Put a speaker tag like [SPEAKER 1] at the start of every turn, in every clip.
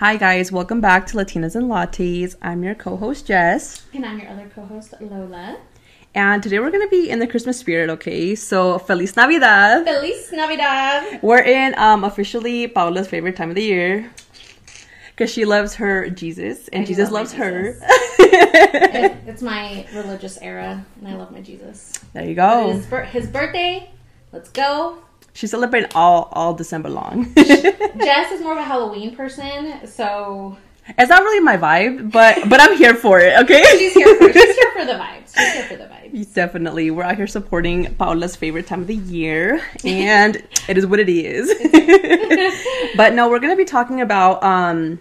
[SPEAKER 1] Hi, guys. Welcome back to Latinas and Lattes. I'm your co host, Jess.
[SPEAKER 2] And I'm your other co host, Lola.
[SPEAKER 1] And today we're going to be in the Christmas spirit, okay? So, Feliz Navidad.
[SPEAKER 2] Feliz Navidad.
[SPEAKER 1] We're in um, officially Paola's favorite time of the year because she loves her Jesus and
[SPEAKER 2] I
[SPEAKER 1] Jesus
[SPEAKER 2] love
[SPEAKER 1] loves her.
[SPEAKER 2] It- it's my religious era, and I love my Jesus.
[SPEAKER 1] there you go.
[SPEAKER 2] is bir- his birthday. Let's go.
[SPEAKER 1] She's celebrating all all December long.
[SPEAKER 2] Jess is more of a Halloween person, so
[SPEAKER 1] it's not really my vibe, but but I'm here for it, okay?
[SPEAKER 2] she's here for she's here for the vibes. She's here for the vibes.
[SPEAKER 1] Definitely. We're out here supporting Paola's favorite time of the year, and it is what it is. but no, we're going to be talking about, um,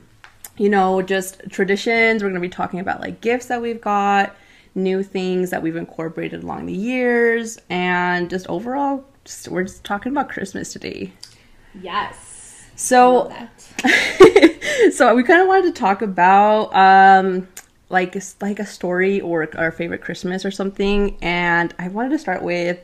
[SPEAKER 1] you know, just traditions. We're going to be talking about like gifts that we've got, new things that we've incorporated along the years, and just overall, just, we're just talking about Christmas today.
[SPEAKER 2] Yes.
[SPEAKER 1] So, so we kind of wanted to talk about um like like a story or our favorite christmas or something and i wanted to start with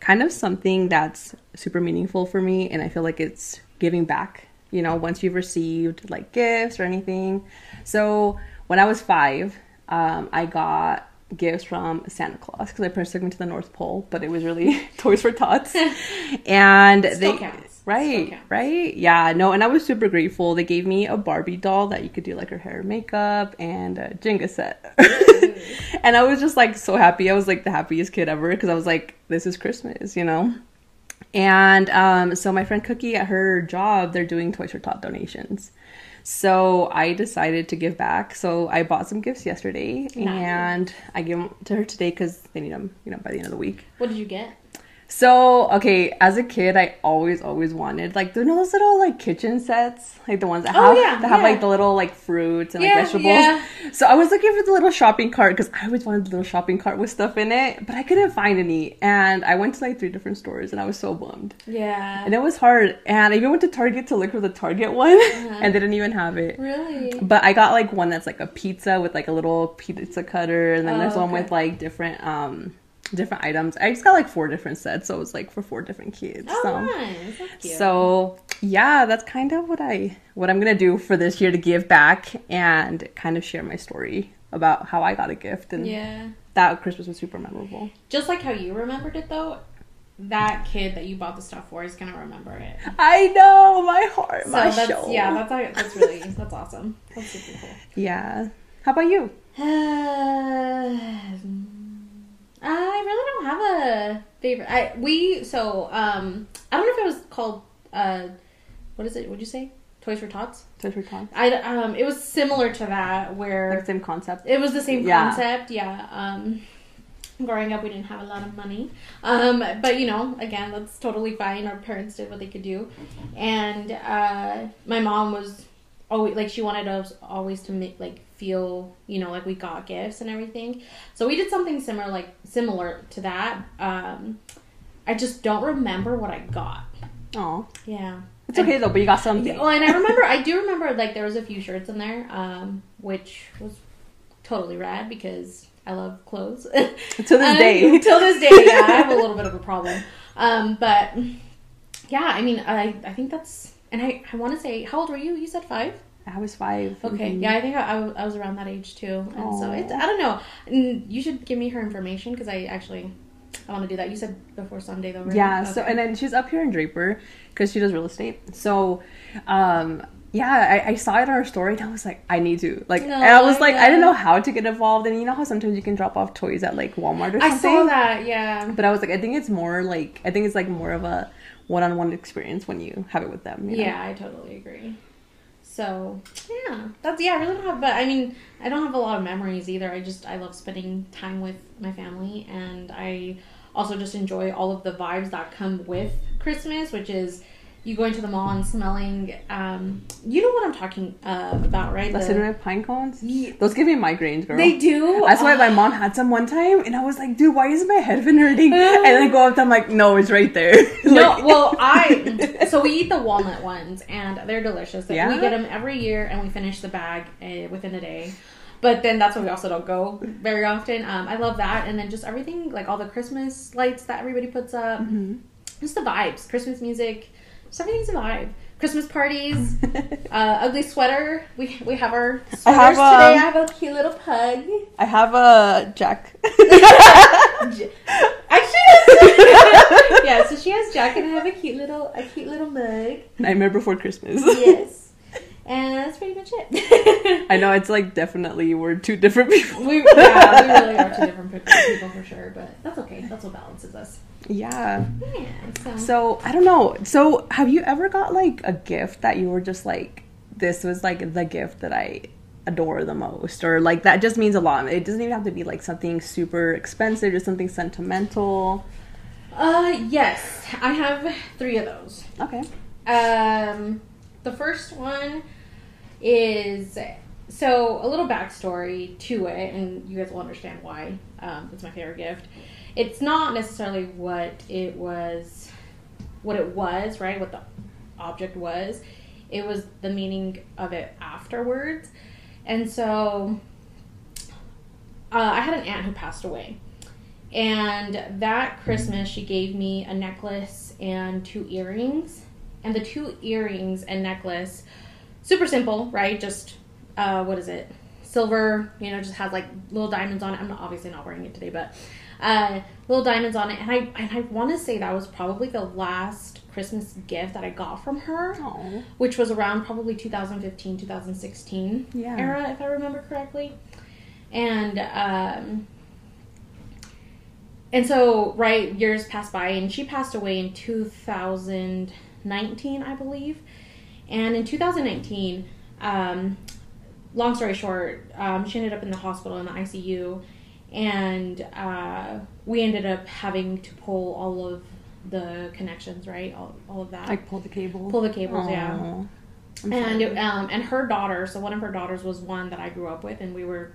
[SPEAKER 1] kind of something that's super meaningful for me and i feel like it's giving back you know once you've received like gifts or anything so when i was five um, i got gifts from santa claus because my parents took me to the north pole but it was really toys for tots. And
[SPEAKER 2] Still
[SPEAKER 1] they
[SPEAKER 2] counts.
[SPEAKER 1] right
[SPEAKER 2] counts.
[SPEAKER 1] right? Yeah no and i was super grateful. They gave me a barbie doll that you could do like her hair and makeup and a jenga set. And i was just like so happy. I was like the happiest kid ever because i was like this is christmas you know? And um, so my friend cookie at her job they're doing toys for tot donations so i decided to give back so i bought some gifts yesterday
[SPEAKER 2] Nice.
[SPEAKER 1] and i gave them to her today because they need them you know by the end of the week
[SPEAKER 2] What did you get?
[SPEAKER 1] So okay, as a kid, I always always wanted like you know those little like kitchen sets, like the ones that
[SPEAKER 2] Oh,
[SPEAKER 1] have
[SPEAKER 2] yeah,
[SPEAKER 1] that have
[SPEAKER 2] yeah.
[SPEAKER 1] like the little like fruits and like vegetables.
[SPEAKER 2] yeah.
[SPEAKER 1] So I was looking for the little shopping cart because I always wanted the little shopping cart with stuff in it, but I couldn't find any. And I went to like three different stores, and I was so bummed.
[SPEAKER 2] Yeah.
[SPEAKER 1] And it was hard. And I even went to Target to look for the Target one,
[SPEAKER 2] Uh-huh.
[SPEAKER 1] and they didn't even have it.
[SPEAKER 2] Really?
[SPEAKER 1] But I got like one that's like a pizza with like a little pizza cutter, and then
[SPEAKER 2] Oh,
[SPEAKER 1] there's one with like different um different items. I just got like four different sets, so it was like for four different kids.
[SPEAKER 2] Oh,
[SPEAKER 1] so
[SPEAKER 2] nice. That's
[SPEAKER 1] so yeah, that's kind of what I what I'm gonna do for this year to give back and kind of share my story about how I got a gift and
[SPEAKER 2] yeah.
[SPEAKER 1] that Christmas was super memorable.
[SPEAKER 2] Just like how you remembered it, though, that kid that you bought the stuff for is gonna remember it.
[SPEAKER 1] I know my heart,
[SPEAKER 2] So
[SPEAKER 1] my
[SPEAKER 2] that's
[SPEAKER 1] soul.
[SPEAKER 2] yeah, that's that's really that's awesome. That's super cool.
[SPEAKER 1] yeah. How about you?
[SPEAKER 2] I don't um, have a favorite. I we so um I don't know if it was called uh what is it? What'd you say? Toys for Tots.
[SPEAKER 1] Toys for Tots.
[SPEAKER 2] I um it was similar to that where
[SPEAKER 1] Like same concept.
[SPEAKER 2] it was the same
[SPEAKER 1] Yeah.
[SPEAKER 2] concept. Yeah. Um, growing up, we didn't have a lot of money, um, but you know, again, that's totally fine. Our parents did what they could do, and uh, my mom was always like she wanted us always to make like feel you know like we got gifts and everything. So we did something similar like similar to that. Um, I just don't remember what I got.
[SPEAKER 1] Oh,
[SPEAKER 2] Yeah.
[SPEAKER 1] it's okay though. But you got something.
[SPEAKER 2] Well, and I remember, I do remember, like there was a few shirts in there, um, which was totally rad because I love clothes. to
[SPEAKER 1] to this day.
[SPEAKER 2] till this day, yeah, I have a little bit of a problem. Um, but yeah, I mean, I I think that's, and I I want to say, how old were you? You said five.
[SPEAKER 1] I was five.
[SPEAKER 2] Okay,
[SPEAKER 1] Mhm.
[SPEAKER 2] yeah, I think I, I was- I was around that age too, and so
[SPEAKER 1] Aw.
[SPEAKER 2] it's I don't know. You should give me her information because I actually I want to do that. You said before Sunday though, right?
[SPEAKER 1] Yeah. So and then she's up here in Draper because she does real estate. So, um, yeah, I, I saw it on her story and I was like, I need to like.
[SPEAKER 2] No,
[SPEAKER 1] and I was
[SPEAKER 2] I
[SPEAKER 1] like, I didn't
[SPEAKER 2] know.
[SPEAKER 1] know how to get involved. And you know how sometimes you can drop off toys at like Walmart or something.
[SPEAKER 2] I saw that. Yeah.
[SPEAKER 1] But I was like, I think it's more like I think it's like more of a one-on-one experience when you have it with them. you know?
[SPEAKER 2] Yeah, I totally agree. So yeah, that's yeah. I really don't have, but I mean, I don't have a lot of memories either. I just I love spending time with my family, and I also just enjoy all of the vibes that come with Christmas, which is you going to the mall and smelling. Um, you know what I'm talking uh, about, right?
[SPEAKER 1] The
[SPEAKER 2] The-
[SPEAKER 1] pine cones.
[SPEAKER 2] Ye-
[SPEAKER 1] Those give me migraines, girl.
[SPEAKER 2] they do.
[SPEAKER 1] That's why my
[SPEAKER 2] Ah.
[SPEAKER 1] mom had some one time, and I was like, "Dude, why is my head been hurting?" and I go up, to I'm like, "No, it's right there."
[SPEAKER 2] No,
[SPEAKER 1] Like-
[SPEAKER 2] well, I so we eat the walnut ones, and they're delicious.
[SPEAKER 1] Yeah?
[SPEAKER 2] We get them every year, and we finish the bag uh, within a day. But then that's why we also don't go very often. Um, I love that, and then just everything like all the Christmas lights that everybody puts up,
[SPEAKER 1] Mhm.
[SPEAKER 2] just the vibes, Christmas music, just everything's a vibe. Christmas parties, uh, ugly sweater. We we have our sweaters
[SPEAKER 1] I have,
[SPEAKER 2] today.
[SPEAKER 1] um,
[SPEAKER 2] I have a cute little pug.
[SPEAKER 1] I have a Jack.
[SPEAKER 2] Actually, yeah. So she has Jack, and I have a cute little a cute little mug.
[SPEAKER 1] Nightmare Before Christmas.
[SPEAKER 2] Yes, and that's pretty much it.
[SPEAKER 1] I know it's like definitely we're two different people.
[SPEAKER 2] We yeah, we really are two different people for sure, but that's okay. That's what balances us.
[SPEAKER 1] Yeah.
[SPEAKER 2] Yeah. So,
[SPEAKER 1] So I don't know. So have you ever got like a gift that you were just like, this was like the gift that I adore the most, or like that just means a lot. It doesn't even have to be like something super expensive, just something sentimental.
[SPEAKER 2] uh, yes, I have three of those.
[SPEAKER 1] Okay.
[SPEAKER 2] Um, the first one is so a little backstory to it, and you guys will understand why. Um, it's my favorite gift. It's not necessarily what it was, what it was, right? What the object was. It was the meaning of it afterwards, and so uh, I had an aunt who passed away. And that Christmas, she gave me a necklace and two earrings. And the two earrings and necklace, super simple, right? Just, uh, what is it? Silver, you know, just has like little diamonds on it. I'm not, obviously not wearing it today, but uh, little diamonds on it. And I and I want to say that was probably the last Christmas gift that I got from her,
[SPEAKER 1] Oh.
[SPEAKER 2] which was around probably 2015, 2016
[SPEAKER 1] Yeah.
[SPEAKER 2] era, if I remember correctly. And um, and so right years passed by, and she passed away in 2019, I believe. And in 2019, um, long story short, um, she ended up in the hospital in the ICU, and uh, we ended up having to pull all of the connections, right? All, all of that.
[SPEAKER 1] Like pull the cable.
[SPEAKER 2] Pull the cables, yeah.
[SPEAKER 1] I'm
[SPEAKER 2] and it, um, and her daughter, so one of her daughters was one that I grew up with, and we were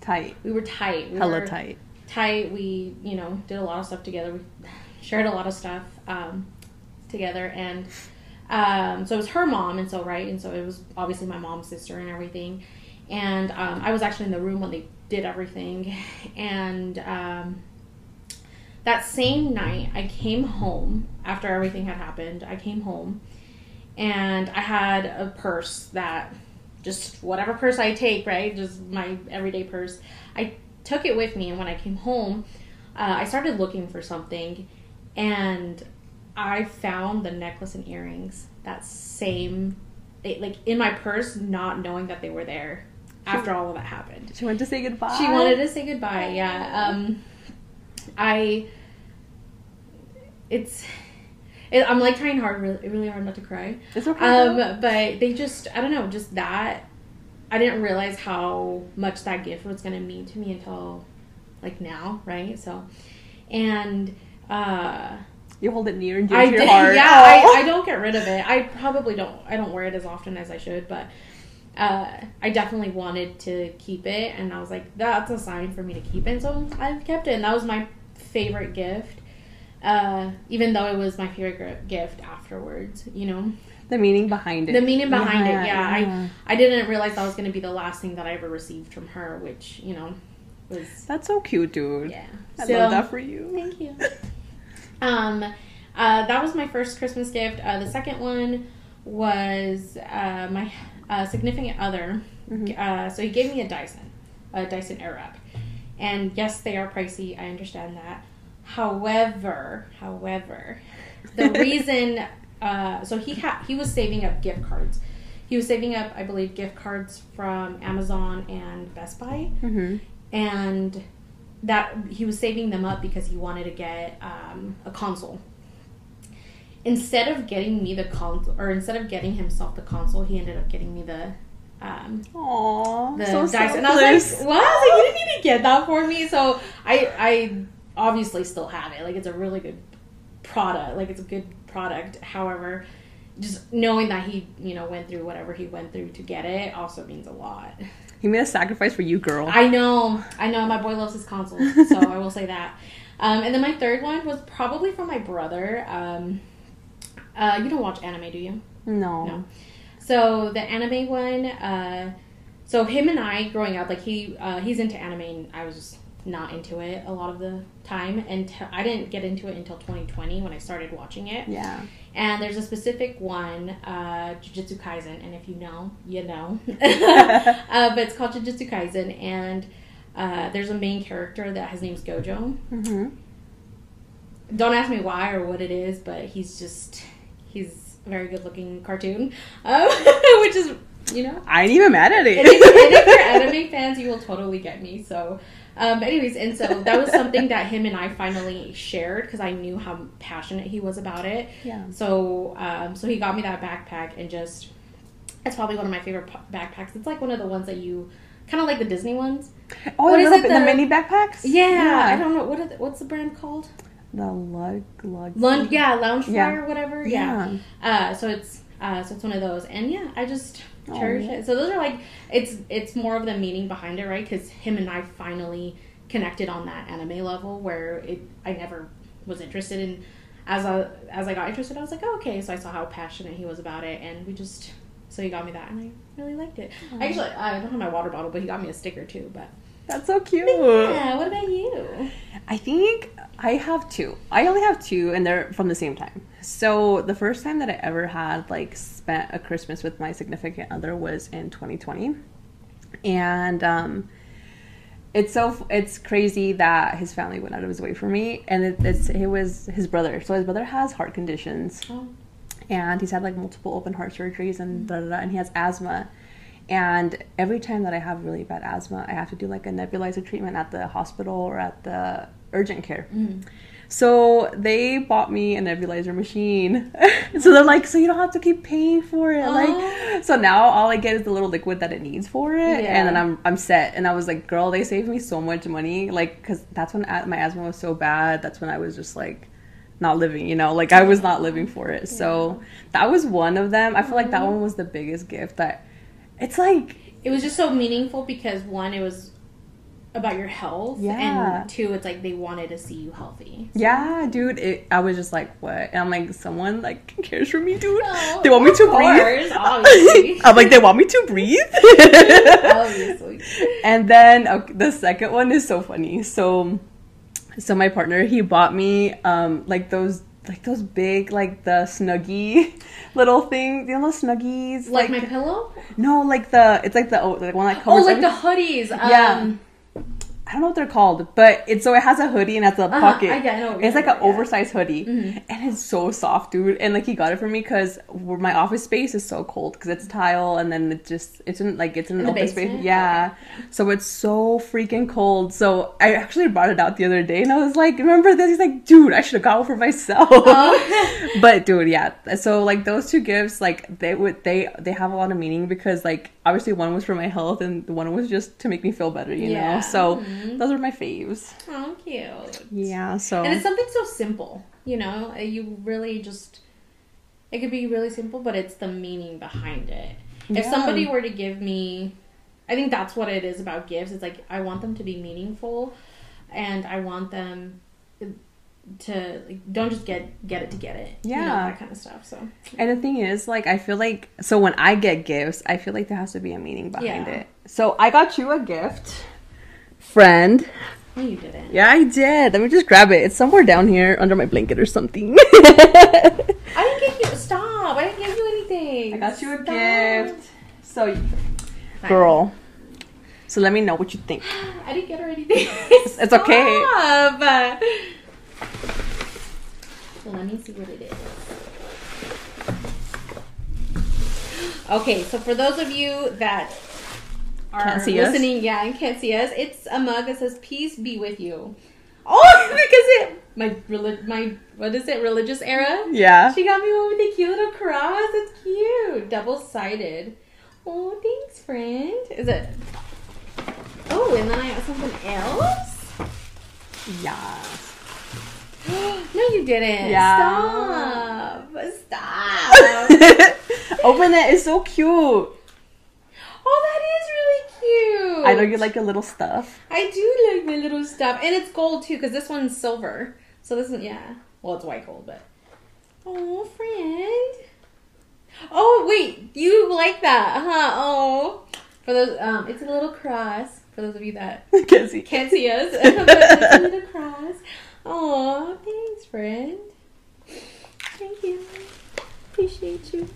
[SPEAKER 1] tight.
[SPEAKER 2] we were tight. We
[SPEAKER 1] Hella
[SPEAKER 2] were
[SPEAKER 1] tight.
[SPEAKER 2] tight. We you know did a lot of stuff together. We shared a lot of stuff um, together, and um, so it was her mom, and so right, and so it was obviously my mom's sister and everything. And um, I was actually in the room when they did everything, and um, that same night I came home after everything had happened. I came home, and I had a purse that just whatever purse I take, right? Just my everyday purse. I took it with me, and when I came home, uh, I started looking for something, and I found the necklace and earrings that same, it, like in my purse, not knowing that they were there. After all of that happened,
[SPEAKER 1] She went to say goodbye.
[SPEAKER 2] she wanted to say goodbye. Yeah. Um, I. It's. It, I'm like trying hard, really, really hard not to cry.
[SPEAKER 1] It's okay.
[SPEAKER 2] Um, but they just, I don't know, just that. I didn't realize how much that gift was going to mean to me until like now, right? So, and uh,
[SPEAKER 1] you hold it near and dear
[SPEAKER 2] I
[SPEAKER 1] to your
[SPEAKER 2] did,
[SPEAKER 1] heart.
[SPEAKER 2] yeah,
[SPEAKER 1] Aw.
[SPEAKER 2] I, I don't get rid of it. I probably don't, I don't wear it as often as I should, but uh, I definitely wanted to keep it, and I was like, that's a sign for me to keep it, so I've kept it, and that was my favorite gift. Uh, even though it was my favorite gift afterwards, you know,
[SPEAKER 1] the meaning behind it.
[SPEAKER 2] the meaning behind
[SPEAKER 1] Yeah,
[SPEAKER 2] it. Yeah,
[SPEAKER 1] yeah.
[SPEAKER 2] I I didn't realize that was going to be the last thing that I ever received from her, which you know was
[SPEAKER 1] That's so cute, dude.
[SPEAKER 2] yeah.
[SPEAKER 1] I
[SPEAKER 2] So,
[SPEAKER 1] love that for you.
[SPEAKER 2] Thank you. um, uh, that was my first Christmas gift. Uh, the second one was uh, my uh, significant other.
[SPEAKER 1] Mhm.
[SPEAKER 2] Uh, so he gave me a Dyson, a Dyson Airwrap, and yes, they are pricey. I understand that. However, however, the reason uh, so he had he was saving up gift cards. He was saving up, I believe, gift cards from Amazon and Best Buy
[SPEAKER 1] Mm-hmm.
[SPEAKER 2] and that he was saving them up because he wanted to get um, a console. Instead of getting me the console, or instead of getting himself the console, he ended up getting me the um,
[SPEAKER 1] Aww.
[SPEAKER 2] the
[SPEAKER 1] so
[SPEAKER 2] dice. And I was like, "What? Like, you didn't need to get that for me." So I, I obviously still have it. Like it's a really good product. Like it's a good product. However, just knowing that he, you know, went through whatever he went through to get it also means a lot.
[SPEAKER 1] He made a sacrifice for you, girl.
[SPEAKER 2] I know, I know. My boy loves his consoles, so I will say that. Um, and then my third one was probably from my brother. Um, uh, you don't watch anime, do you?
[SPEAKER 1] no.
[SPEAKER 2] No. So the anime one. Uh, so him and I, growing up, like he uh, he's into anime, and I was just not into it a lot of the time, and t- I didn't get into it until 2020 when I started watching it.
[SPEAKER 1] Yeah.
[SPEAKER 2] And there's a specific one, uh, Jujutsu Kaisen, and if you know, you know. uh, but it's called Jujutsu Kaisen, and uh, there's a main character that his name's Gojo.
[SPEAKER 1] Mm-hmm.
[SPEAKER 2] Don't ask me why or what it is, but he's just he's a very good looking cartoon, um, which is you know.
[SPEAKER 1] I ain't even mad at it.
[SPEAKER 2] And if, and if you're anime fans, you will totally get me. So, um, but anyways, and so that was something that him and I finally shared because I knew how passionate he was about it.
[SPEAKER 1] yeah.
[SPEAKER 2] So, um, so he got me that backpack and just it's probably one of my favorite backpacks. It's like one of the ones that you kind of like the Disney ones.
[SPEAKER 1] Oh,
[SPEAKER 2] What
[SPEAKER 1] the,
[SPEAKER 2] is it,
[SPEAKER 1] the
[SPEAKER 2] the-
[SPEAKER 1] mini backpacks?
[SPEAKER 2] Yeah, I don't know what are the, what's the brand called.
[SPEAKER 1] The lug lug.
[SPEAKER 2] Lund, yeah, Lounge
[SPEAKER 1] Yeah.
[SPEAKER 2] Or whatever. Yeah. Uh, so it's uh, so it's one of those, and yeah, I just Oh. cherish
[SPEAKER 1] Aw.
[SPEAKER 2] it. So those are like it's it's more of the meaning behind it, right? Because him and I finally connected on that anime level where it I never was interested in. As I as I got interested, I was like, oh, okay. So I saw how passionate he was about it, and we just so he got me that, and I really liked it. Actually, I don't have my water bottle, but he got me a sticker too. But
[SPEAKER 1] That's so cute.
[SPEAKER 2] yeah, what about you?
[SPEAKER 1] I think I have two. I only have two, and they're from the same time. So the first time that I ever had like spent a Christmas with my significant other was in 2020, and um, it's so it's crazy that his family went out of his way for me, and it, it's it was his brother. So his brother has heart conditions,
[SPEAKER 2] Oh,
[SPEAKER 1] and he's had like multiple open heart surgeries and da, da, da, and he has asthma. And every time that I have really bad asthma, I have to do like a nebulizer treatment at the hospital or at the urgent care. So they bought me a nebulizer machine. so they're like, so you don't have to keep paying for it.
[SPEAKER 2] Aw.
[SPEAKER 1] Like, so now all I get is the little liquid that it needs for it,
[SPEAKER 2] Yeah.
[SPEAKER 1] and then I'm I'm set. And I was like, girl, they saved me so much money. Like, cause that's when my asthma was so bad. That's when I was just like not living, you know, like I was not living for it. So that was one of them. I feel like that
[SPEAKER 2] Mhm.
[SPEAKER 1] one was the biggest gift that it's like
[SPEAKER 2] it was just so meaningful because one, it was about your health,
[SPEAKER 1] Yeah.
[SPEAKER 2] and two, it's like they wanted to see you healthy.
[SPEAKER 1] yeah, dude, it, I was just like, what? And I'm like, someone like cares for me, dude.
[SPEAKER 2] No,
[SPEAKER 1] they want me to
[SPEAKER 2] course,
[SPEAKER 1] breathe.
[SPEAKER 2] obviously.
[SPEAKER 1] I'm like, they want me to breathe.
[SPEAKER 2] Obviously.
[SPEAKER 1] and then okay, the second one is so funny. So, so my partner he bought me um like those like those big like the snuggie little things. You know those snuggies?
[SPEAKER 2] Like, my pillow?
[SPEAKER 1] no, like the it's like the oh, the one that covers Oh,
[SPEAKER 2] like
[SPEAKER 1] every-
[SPEAKER 2] the hoodies.
[SPEAKER 1] Yeah.
[SPEAKER 2] Um,
[SPEAKER 1] I don't know what they're called, but it's so it has a hoodie and has a
[SPEAKER 2] Uh-huh,
[SPEAKER 1] pocket.
[SPEAKER 2] I get- I know
[SPEAKER 1] it's like an
[SPEAKER 2] yeah.
[SPEAKER 1] oversized hoodie,
[SPEAKER 2] Mhm.
[SPEAKER 1] and it's so soft, dude. And like he got it for me because my office space is so cold because it's tile, and then it just it's in like it's in an
[SPEAKER 2] In the
[SPEAKER 1] open space,
[SPEAKER 2] basement?
[SPEAKER 1] yeah. So it's so freaking cold. So I actually brought it out the other day, and I was like, "Remember this?" He's like, "Dude, I should have got one for myself."
[SPEAKER 2] Oh.
[SPEAKER 1] but dude, yeah. So like those two gifts, like they would they they have a lot of meaning because like obviously one was for my health and the one was just to make me feel better, you
[SPEAKER 2] Yeah.
[SPEAKER 1] know. So
[SPEAKER 2] Mhm.
[SPEAKER 1] those are my faves.
[SPEAKER 2] oh, cute.
[SPEAKER 1] Yeah. So
[SPEAKER 2] And it's something so simple, you know? You really just. It could be really simple, but it's the meaning behind it. If somebody were to give me. I think that's what it is about gifts. It's like I want them to be meaningful and I want them to like don't just get get it to get it. You know,
[SPEAKER 1] Yeah.
[SPEAKER 2] that kind of stuff. So
[SPEAKER 1] and the thing is, like, I feel like so when I get gifts, I feel like there has to be a meaning behind
[SPEAKER 2] Yeah.
[SPEAKER 1] it. So I got you a gift, friend.
[SPEAKER 2] No, you didn't.
[SPEAKER 1] Yeah, I did. Let me just grab it. It's somewhere down here under my blanket or something.
[SPEAKER 2] I didn't give you stop. I didn't give you anything.
[SPEAKER 1] I got you a
[SPEAKER 2] Stop.
[SPEAKER 1] gift. So,
[SPEAKER 2] Fine.
[SPEAKER 1] girl. So let me know what you think.
[SPEAKER 2] I didn't get her anything.
[SPEAKER 1] it's okay.
[SPEAKER 2] Stop. So let me see what it is. Okay, so for those of you that are
[SPEAKER 1] Can't see us.
[SPEAKER 2] listening, yeah, and can't see us, it's a mug that says "Peace be with you." Oh, because it my relig- my what is it religious era?
[SPEAKER 1] Yeah.
[SPEAKER 2] She got me one with a cute little cross. It's cute, double sided. Oh, thanks, friend. Is it? Oh, and then I got something else.
[SPEAKER 1] Yeah.
[SPEAKER 2] no, you didn't.
[SPEAKER 1] Yeah.
[SPEAKER 2] Stop. Stop.
[SPEAKER 1] Open it. It's so cute.
[SPEAKER 2] oh, that is really cute.
[SPEAKER 1] I know you like your little stuff.
[SPEAKER 2] I do like my little stuff, and it's gold too, because this one's silver. So this one, yeah. Well, it's white gold, but. Oh, friend. Oh wait, you like that, huh? Oh, for those, um, it's a little cross. For those of you that
[SPEAKER 1] Can't see.
[SPEAKER 2] can't see us, but I see the cross. Oh, thanks, friend. Thank you. Appreciate you.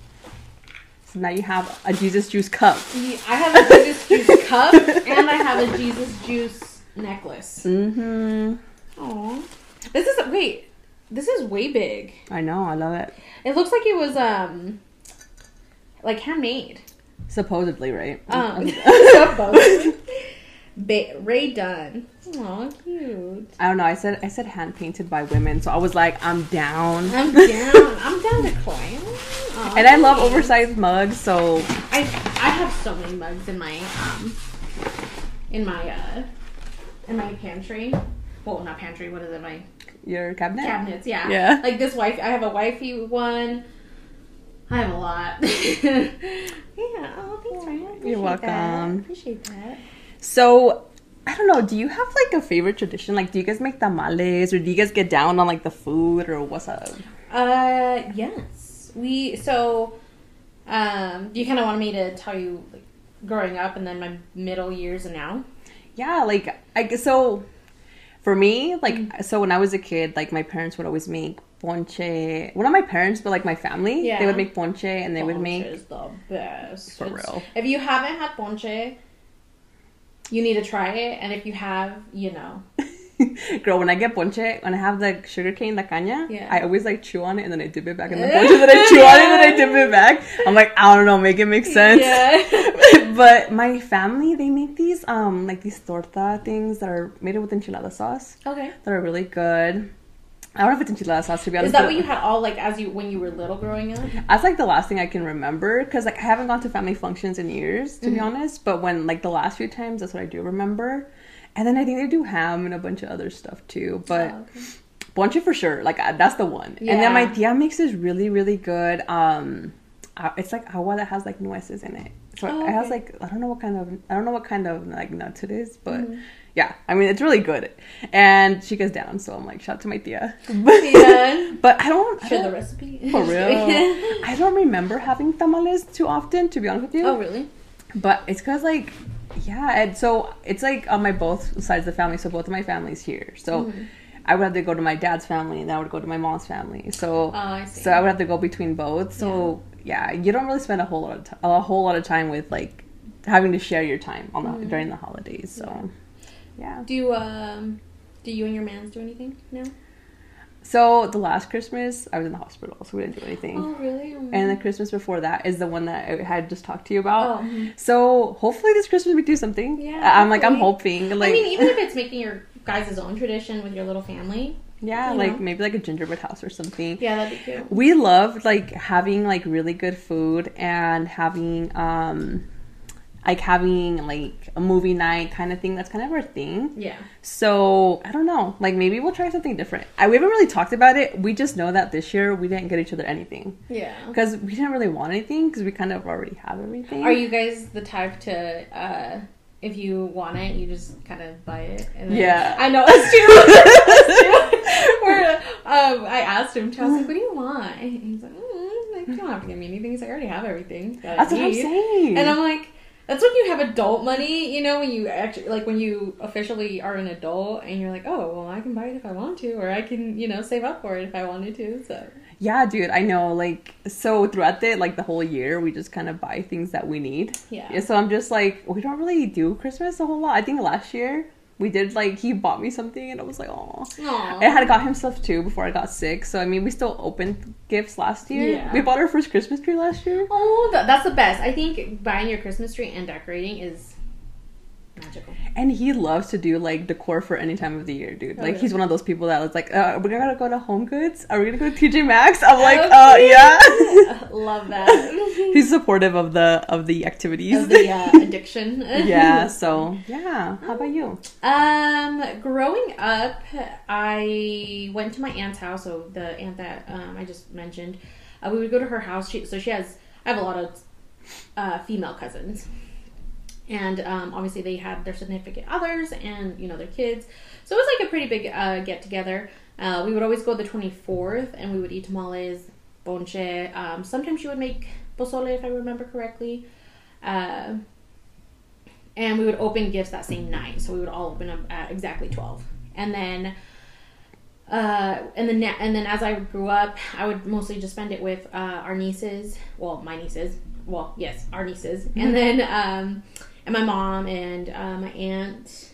[SPEAKER 1] Now you have a Jesus juice cup.
[SPEAKER 2] I have a Jesus juice cup and I have a Jesus juice necklace.
[SPEAKER 1] Mm-hmm.
[SPEAKER 2] Aw. This is wait. This is way big.
[SPEAKER 1] I know. I love it.
[SPEAKER 2] It looks like it was um like handmade.
[SPEAKER 1] Supposedly, right?
[SPEAKER 2] Um ba- Rae Dunn. Aw, cute.
[SPEAKER 1] I don't know. I said I said hand painted by women, so I was like, I'm down.
[SPEAKER 2] I'm down. I'm down to climb. Aw,
[SPEAKER 1] and I love oversized mugs, so
[SPEAKER 2] I I have so many mugs in my um in my uh in my pantry. Well, not pantry. What is it? My
[SPEAKER 1] your cabinet.
[SPEAKER 2] cabinets. Yeah.
[SPEAKER 1] Yeah.
[SPEAKER 2] Like this wife. I have a wifey one. I have a lot. yeah. Oh, thanks, Ryan. Appreciate
[SPEAKER 1] You're
[SPEAKER 2] That.
[SPEAKER 1] welcome.
[SPEAKER 2] Appreciate that.
[SPEAKER 1] So I don't know. Do you have like a favorite tradition? Like, do you guys make tamales, or do you guys get down on like the food, or what's up?
[SPEAKER 2] Uh, yes. We so. Um, you kind of want me to tell you like growing up and then my middle years and now?
[SPEAKER 1] Yeah, like I so. For me, like
[SPEAKER 2] Mm.
[SPEAKER 1] so when I was a kid, like my parents would always make ponche. Well, not my parents, but like my family.
[SPEAKER 2] Yeah.
[SPEAKER 1] They would make ponche, and they would make
[SPEAKER 2] is the best.
[SPEAKER 1] For
[SPEAKER 2] It's-
[SPEAKER 1] real.
[SPEAKER 2] If you haven't had ponche, you need to try it, and if you have, you know,
[SPEAKER 1] Girl, when I get ponche, when I have the sugar cane, the caña,
[SPEAKER 2] Yeah.
[SPEAKER 1] I always like chew on it and then I dip it back in the ponche, then I chew on it and then I dip it back. I'm like, I don't know, make it make sense.
[SPEAKER 2] Yeah.
[SPEAKER 1] but my family, they make these um like these torta things that are made with enchilada sauce
[SPEAKER 2] okay.
[SPEAKER 1] that are really good. I don't know if it's enchilada sauce to be honest.
[SPEAKER 2] Is that what you had all like as you when you were little growing up?
[SPEAKER 1] That's like the last thing I can remember because like I haven't gone to family functions in years to be
[SPEAKER 2] Mm-hmm.
[SPEAKER 1] honest. But when like the last few times, that's what I do remember. And then I think they do ham and a bunch of other stuff too. But
[SPEAKER 2] Oh, okay.
[SPEAKER 1] for sure, like uh, that's the one. And then my
[SPEAKER 2] Yeah.
[SPEAKER 1] tia makes this really really good. Um, uh, it's like agua that has like nueces in it. So
[SPEAKER 2] Oh,
[SPEAKER 1] it has like I don't know what kind of I don't know what kind of like nuts it is, but.
[SPEAKER 2] Mm-hmm.
[SPEAKER 1] Yeah, I mean it's really good, and she goes down. So I'm like, shout out to my tia.
[SPEAKER 2] Yeah.
[SPEAKER 1] but I don't.
[SPEAKER 2] Share the recipe.
[SPEAKER 1] for real. I don't remember having tamales too often, to be honest with you.
[SPEAKER 2] oh really?
[SPEAKER 1] But it's because, like, yeah, and so it's like on my both sides of the family. So both of my families here. So
[SPEAKER 2] Mm-hmm.
[SPEAKER 1] I would have to go to my dad's family, and then I would go to my mom's family. So
[SPEAKER 2] Oh, I see.
[SPEAKER 1] so I would have to go between both. So yeah, you don't really spend a whole lot of ti a whole lot of time with like having to share your time on the,
[SPEAKER 2] Mm-hmm.
[SPEAKER 1] during the holidays. So yeah.
[SPEAKER 2] Do you, um do you and your mans do anything now?
[SPEAKER 1] So the last Christmas, I was in the hospital, so we didn't do anything.
[SPEAKER 2] Oh really?
[SPEAKER 1] And the Christmas before that is the one that I had just talked to you about.
[SPEAKER 2] Oh, mhm.
[SPEAKER 1] So hopefully this Christmas we do something.
[SPEAKER 2] Yeah,
[SPEAKER 1] I'm like I'm hoping like
[SPEAKER 2] I mean, even if it's making your guys' own tradition with your little family,
[SPEAKER 1] yeah like
[SPEAKER 2] know.
[SPEAKER 1] maybe like a gingerbread house or something.
[SPEAKER 2] yeah, that'd be cute.
[SPEAKER 1] We love like having like really good food and having um like having like a movie night kind of thing. That's kind of our thing.
[SPEAKER 2] Yeah.
[SPEAKER 1] So I don't know. Like maybe we'll try something different. I, we haven't really talked about it. We just know that this year we didn't get each other anything
[SPEAKER 2] Yeah.
[SPEAKER 1] because we didn't really want anything because we kind of already have everything.
[SPEAKER 2] Are you guys the type to, uh, if you want it, you just kind of buy it? And then,
[SPEAKER 1] Yeah.
[SPEAKER 2] I know, us too. Where, um, I asked him, I was like, what do you want? And he's like, mm, you don't have to give me anything. He's like, I already have everything. That
[SPEAKER 1] That's what I'm saying.
[SPEAKER 2] And I'm like, that's when you have adult money, you know, when you actually, like, when you officially are an adult and you're like, oh, well, I can buy it if I want to, or I can, you know, save up for it if I wanted to, so.
[SPEAKER 1] Yeah, dude, I know. Like, so throughout the like the whole year, we just kind of buy things that we need.
[SPEAKER 2] Yeah.
[SPEAKER 1] So I'm just like, we don't really do Christmas a whole lot. I think last year we did like he bought me something, and I was like, oh. I had got him stuff too before I got sick. So I mean, we still opened gifts last year.
[SPEAKER 2] Yeah.
[SPEAKER 1] We bought our first Christmas tree last year.
[SPEAKER 2] Oh, that's the best. I think buying your Christmas tree and decorating is magical.
[SPEAKER 1] And he loves to do like decor for any time of the year, dude.
[SPEAKER 2] Oh,
[SPEAKER 1] like
[SPEAKER 2] yeah.
[SPEAKER 1] he's one of those people that was like, uh, we're gonna go to Home Goods. Are we gonna go to TJ Maxx? I'm like,
[SPEAKER 2] Okay.
[SPEAKER 1] uh, yeah.
[SPEAKER 2] Love that.
[SPEAKER 1] he's supportive of the of the activities.
[SPEAKER 2] of the uh, addiction.
[SPEAKER 1] yeah. So yeah. How about you?
[SPEAKER 2] Um, growing up, I went to my aunt's house. So the aunt that um, I just mentioned, uh, we would go to her house. She, so she has. I have a lot of uh, female cousins, and um, obviously they had their significant others and you know their kids. So it was like a pretty big uh, get together. Uh, we would always go the twenty fourth, and we would eat tamales, ponche Um, sometimes she would make pozole, if I remember correctly. Uh, and we would open gifts that same night. So we would all open up at exactly twelve, and then. Uh, and then and then as I grew up, I would mostly just spend it with uh, our nieces. Well, my nieces. Well, yes, our nieces, and then um, and my mom and uh, my aunt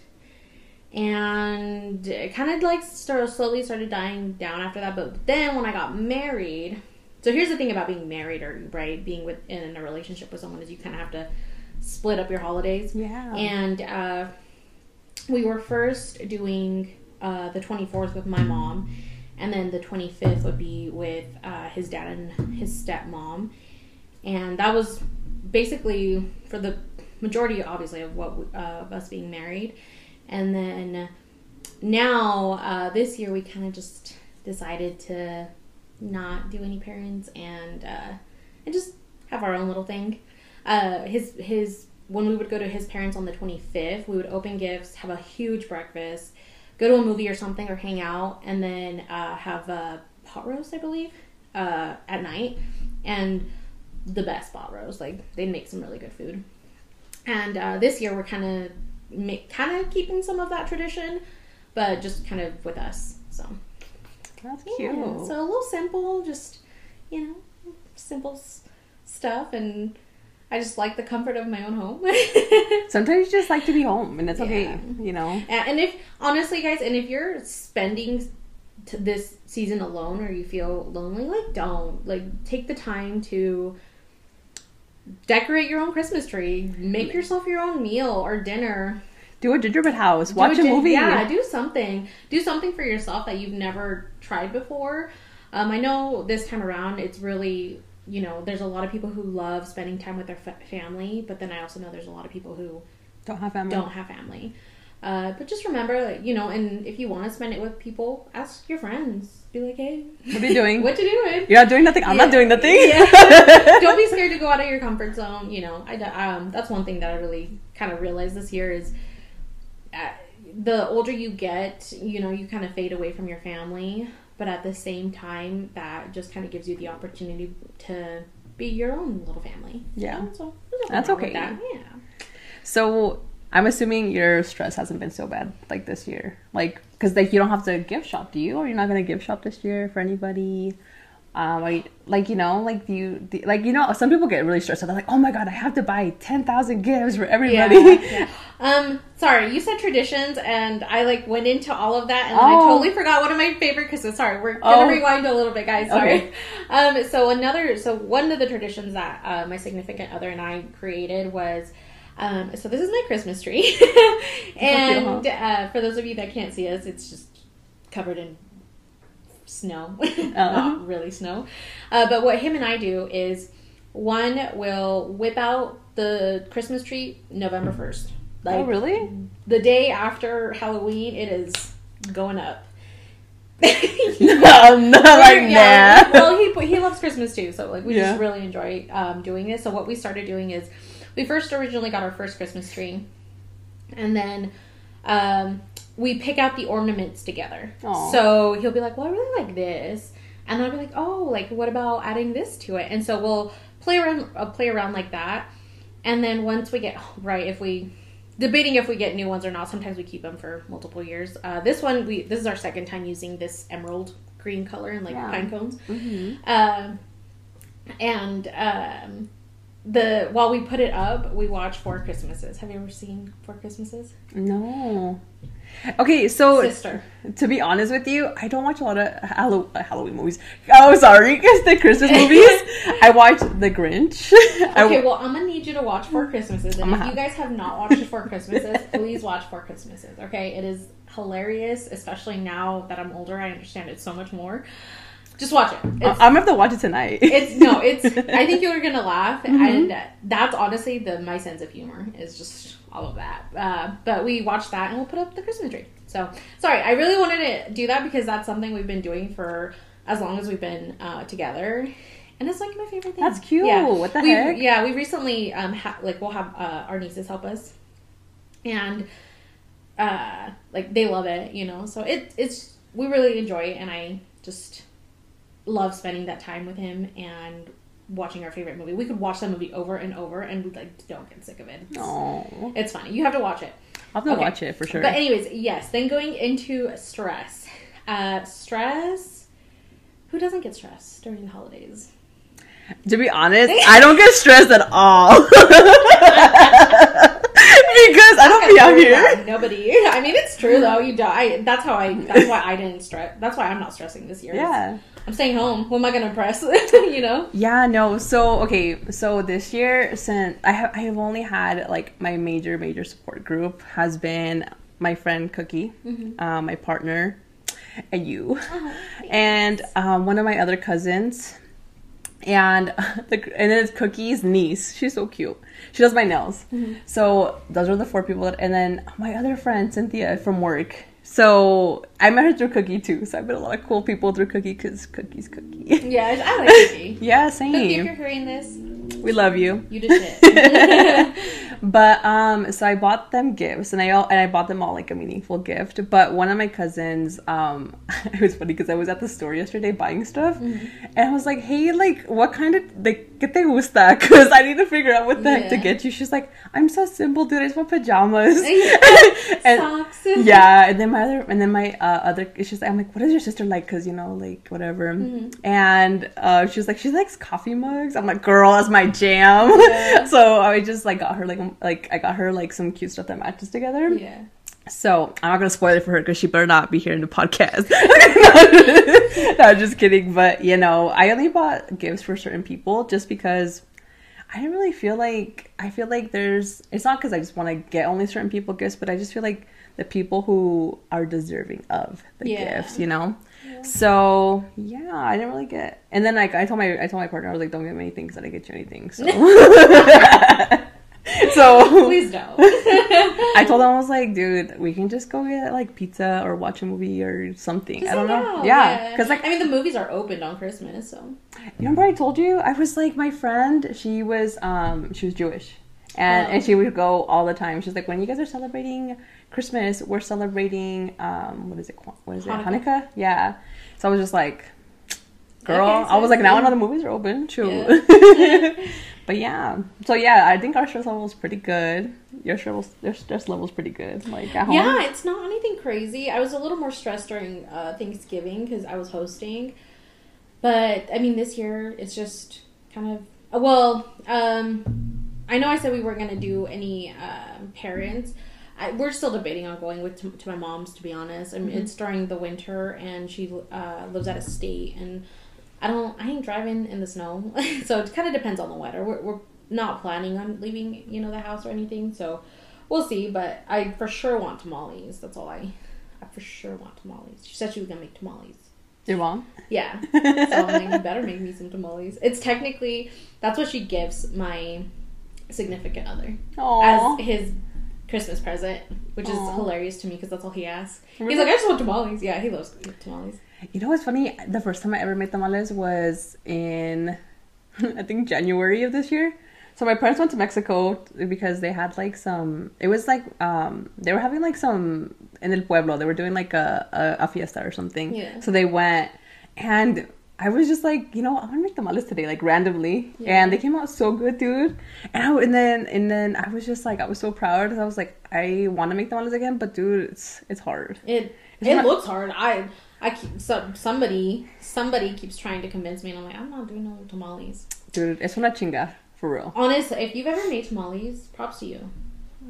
[SPEAKER 2] and it kind of like slowly started dying down after that. But then when I got married, so here's the thing about being married or right being with in a relationship with someone is you kind of have to split up your holidays.
[SPEAKER 1] Yeah.
[SPEAKER 2] And uh, we were first doing uh, the 24th with my mom, and then the 25th would be with uh, his dad and his stepmom, and that was basically for the majority, obviously, of what uh, of us being married and then now uh, this year we kind of just decided to not do any parents and uh, and just have our own little thing. Uh, his his when we would go to his parents on the 25th, we would open gifts, have a huge breakfast, go to a movie or something, or hang out, and then uh, have a pot roast, I believe, uh, at night, and the best pot roast. Like they'd make some really good food. And uh, this year we're kind of kind of keeping some of that tradition, but just kind of with us. So
[SPEAKER 1] that's
[SPEAKER 2] yeah.
[SPEAKER 1] cute.
[SPEAKER 2] So a little simple, just you know, simple s- stuff, and I just like the comfort of my own home.
[SPEAKER 1] Sometimes you just like to be home, and it's okay, you know.
[SPEAKER 2] And if honestly, guys, and if you're spending this season alone or you feel lonely, like don't like take the time to decorate your own Christmas tree, make yourself your own meal or dinner.
[SPEAKER 1] Do a gingerbread house. Watch a
[SPEAKER 2] di-
[SPEAKER 1] movie.
[SPEAKER 2] Yeah, do something. Do something for yourself that you've never tried before. Um, I know this time around it's really, you know, there's a lot of people who love spending time with their fa- family, but then I also know there's a lot of people who
[SPEAKER 1] Don't have family.
[SPEAKER 2] don't have family. Uh, but just remember, you know, and if you want to spend it with people, ask your friends. Be like, hey,
[SPEAKER 1] What are you doing?
[SPEAKER 2] what you doing?
[SPEAKER 1] You're not doing nothing. I'm not doing nothing.
[SPEAKER 2] Yeah. Don't be scared to go out of your comfort zone. You know, I um, that's one thing that I really kind of realized this year is uh, the older you get, you know, you kind of fade away from your family, but at the same time, that just kind of gives you the opportunity to be your own little family.
[SPEAKER 1] Yeah.
[SPEAKER 2] You know, so
[SPEAKER 1] That's okay.
[SPEAKER 2] that. Yeah.
[SPEAKER 1] So I'm assuming your stress hasn't been so bad like this year, like because like you don't have to gift shop, do you? Or you're not gonna gift shop this year for anybody? Um, like, like you know, like do you do, like you know, some people get really stressed. out. They're like, oh my god, I have to buy ten thousand gifts for everybody.
[SPEAKER 2] Yeah, yeah. Um, sorry, you said traditions, and I like went into all of that, and then I
[SPEAKER 1] Oh.
[SPEAKER 2] totally forgot one of my favorite. Because sorry, we're gonna
[SPEAKER 1] Oh.
[SPEAKER 2] rewind a little bit, guys. Sorry.
[SPEAKER 1] Okay.
[SPEAKER 2] Um, so another, so one of the traditions that uh, my significant other and I created was. Um, so this is my Christmas tree, and uh, for those of you that can't see us, it's just covered in snow, not really snow. Uh, but what him and I do is one will whip out the Christmas tree November first. Like
[SPEAKER 1] oh really?
[SPEAKER 2] the day after Halloween, it is going up.
[SPEAKER 1] I'm not like
[SPEAKER 2] yeah.
[SPEAKER 1] that.
[SPEAKER 2] Well, he he loves Christmas too, so like we
[SPEAKER 1] Yeah.
[SPEAKER 2] just really enjoy um, doing this. So what we started doing is we first originally got our first Christmas tree, and then um, we pick out the ornaments together.
[SPEAKER 1] Aw.
[SPEAKER 2] So he'll be like, "Well, I really like this," and then I'll be like, "Oh, like what about adding this to it?" And so we'll play around, uh, play around like that, and then once we get right, if we debating if we get new ones or not. Sometimes we keep them for multiple years. Uh, this one, we this is our second time using this emerald green color and like
[SPEAKER 1] Yeah.
[SPEAKER 2] pine cones.
[SPEAKER 1] hmm
[SPEAKER 2] Um, and um, the while we put it up, we watch Four Christmases. Have you ever seen Four Christmases?
[SPEAKER 1] No. Okay, so
[SPEAKER 2] Sister.
[SPEAKER 1] to be honest with you, I don't watch a lot of uh, Halloween movies. Oh, sorry, because the Christmas movies. I watch The Grinch.
[SPEAKER 2] Okay,
[SPEAKER 1] w-
[SPEAKER 2] well, I'm gonna need you to watch Four Christmases, and if you guys have not watched Four Christmases, please watch Four Christmases. Okay, it is hilarious, especially now that I'm older. I understand it so much more. Just watch it. It's,
[SPEAKER 1] I'm gonna have to watch it tonight.
[SPEAKER 2] it's no, it's. I think you're gonna laugh,
[SPEAKER 1] Mhm.
[SPEAKER 2] and that's honestly the my sense of humor is just all of that. Uh, but we watched that, and we'll put up the Christmas tree. So sorry, I really wanted to do that because that's something we've been doing for as long as we've been uh, together, and it's like my favorite thing.
[SPEAKER 1] That's cute.
[SPEAKER 2] Yeah.
[SPEAKER 1] What the
[SPEAKER 2] we,
[SPEAKER 1] heck?
[SPEAKER 2] Yeah, we recently um ha- like we'll have uh, our nieces help us, and uh like they love it, you know. So it it's we really enjoy it, and I just love spending that time with him. And watching our favorite movie. We could watch that movie over and over and we like don't get sick of it. It's,
[SPEAKER 1] Oh,
[SPEAKER 2] it's funny. You have to watch it.
[SPEAKER 1] I'll have to
[SPEAKER 2] Okay.
[SPEAKER 1] watch it for sure.
[SPEAKER 2] But anyways, yes. Then going into stress. Uh, stress. Who doesn't get stressed during the holidays?
[SPEAKER 1] to be honest, I don't get stressed at all because I don't be out here.
[SPEAKER 2] Nobody. I mean, it's true though. You die. That's how I. That's why I didn't stress. That's why I'm not stressing this year.
[SPEAKER 1] Yeah.
[SPEAKER 2] I'm staying home. Who am I gonna impress? you know.
[SPEAKER 1] Yeah, no. So okay, so this year since I have I have only had like my major major support group has been my friend Cookie, uh, my partner, and you, and um, one of my other cousins, and the and then it's Cookie's niece. She's so cute. She does my nails. Mm-hmm. So those are the four people. That, and then my other friend Cynthia from work. So I met her through Cookie too. So I met a lot of cool people through Cookie because Cookie's Cookie.
[SPEAKER 2] Yeah, I like Cookie.
[SPEAKER 1] yeah,
[SPEAKER 2] Cookie, if you're hearing this,
[SPEAKER 1] We love you.
[SPEAKER 2] you did it.
[SPEAKER 1] But um, so I bought them gifts, and I all and I bought them all like a meaningful gift. But one of my cousins, um, it was funny because I was at the store yesterday buying stuff,
[SPEAKER 2] Mm-hmm.
[SPEAKER 1] and I was like, "Hey, like, what kind of like qué te gusta?" Because I need to figure out what the heck to get you. She's like, "I'm so simple, dude. I just want pajamas." and
[SPEAKER 2] Socks.
[SPEAKER 1] yeah, and then my other, and then my uh, other, she's like, I'm like, what is your sister like? Because you know, like whatever.
[SPEAKER 2] Mm-hmm.
[SPEAKER 1] And uh, she's like, she likes coffee mugs. I'm like, girl, that's my jam.
[SPEAKER 2] Yeah.
[SPEAKER 1] so I just like got her like like I got her like some cute stuff that matches together.
[SPEAKER 2] Yeah.
[SPEAKER 1] So I'm not gonna spoil it for her because she better not be here in the podcast. no, I'm just kidding. But you know, I only bought gifts for certain people just because I didn't really feel like I feel like there's. It's not because I just want to get only certain people gifts, but I just feel like the people who are deserving of the
[SPEAKER 2] Yeah.
[SPEAKER 1] gifts, you know. So yeah, I didn't really get. And then like I told my I told my partner I was like, don't get me anything because I didn't get you anything. So. so
[SPEAKER 2] Please don't.
[SPEAKER 1] I told him I was like, dude, we can just go get like pizza or watch a movie or something. I don't know.
[SPEAKER 2] out,
[SPEAKER 1] Yeah, because like
[SPEAKER 2] I mean, the movies are opened on Christmas, so
[SPEAKER 1] you remember I told you I was like my friend. She was um she was Jewish, and
[SPEAKER 2] Oh.
[SPEAKER 1] and she would go all the time. She's like, when you guys are celebrating Christmas, we're celebrating um what is it? What is it?
[SPEAKER 2] Hanukkah.
[SPEAKER 1] Hanukkah? Yeah. So I was just like, girl,
[SPEAKER 2] Okay,
[SPEAKER 1] I was like, now I know the movies are open. True. but yeah, so yeah, I think our stress level is pretty good. Your stress your stress level is pretty good. Like at home.
[SPEAKER 2] yeah, it's not anything crazy. I was a little more stressed during uh, Thanksgiving because I was hosting, but I mean, this year it's just kind of well. Um, I know I said we weren't gonna do any um parents. I, we're still debating on going with to, to my mom's. To be honest, I mean, it's during the winter, and she uh, lives out of state, and I don't. I ain't driving in the snow, so it kind of depends on the weather. We're, we're not planning on leaving, you know, the house or anything, so we'll see. But I for sure want tamales. That's all I. I for sure want tamales. She said she was gonna make tamales.
[SPEAKER 1] Your mom?
[SPEAKER 2] Yeah. So I'm like, you better make me some tamales. It's technically that's what she gives my significant other
[SPEAKER 1] Aww.
[SPEAKER 2] as his Christmas present, which is
[SPEAKER 1] Aw.
[SPEAKER 2] hilarious to me because that's all he asks. He's like, I just want tamales. Yeah, he loves tamales.
[SPEAKER 1] You know what's funny? The first time I ever made tamales was in, I think January of this year. So my parents went to Mexico because they had like some. It was like um they were having like some in el pueblo. They were doing like a a, a fiesta or something.
[SPEAKER 2] Yeah.
[SPEAKER 1] So they went, and I was just like, you know, I want to make tamales today, like randomly,
[SPEAKER 2] Yeah.
[SPEAKER 1] and they came out so good, dude. And I, and then and then I was just like, I was so proud. Because I was like, I want to make tamales again, but dude, it's it's hard.
[SPEAKER 2] It
[SPEAKER 1] It's
[SPEAKER 2] it
[SPEAKER 1] not-
[SPEAKER 2] looks hard. I I keep so, somebody somebody keeps trying to convince me, and I'm like, I'm not doing no tamales.
[SPEAKER 1] Dude, it's una chinga for real.
[SPEAKER 2] Honestly, if you've ever made tamales, props to you.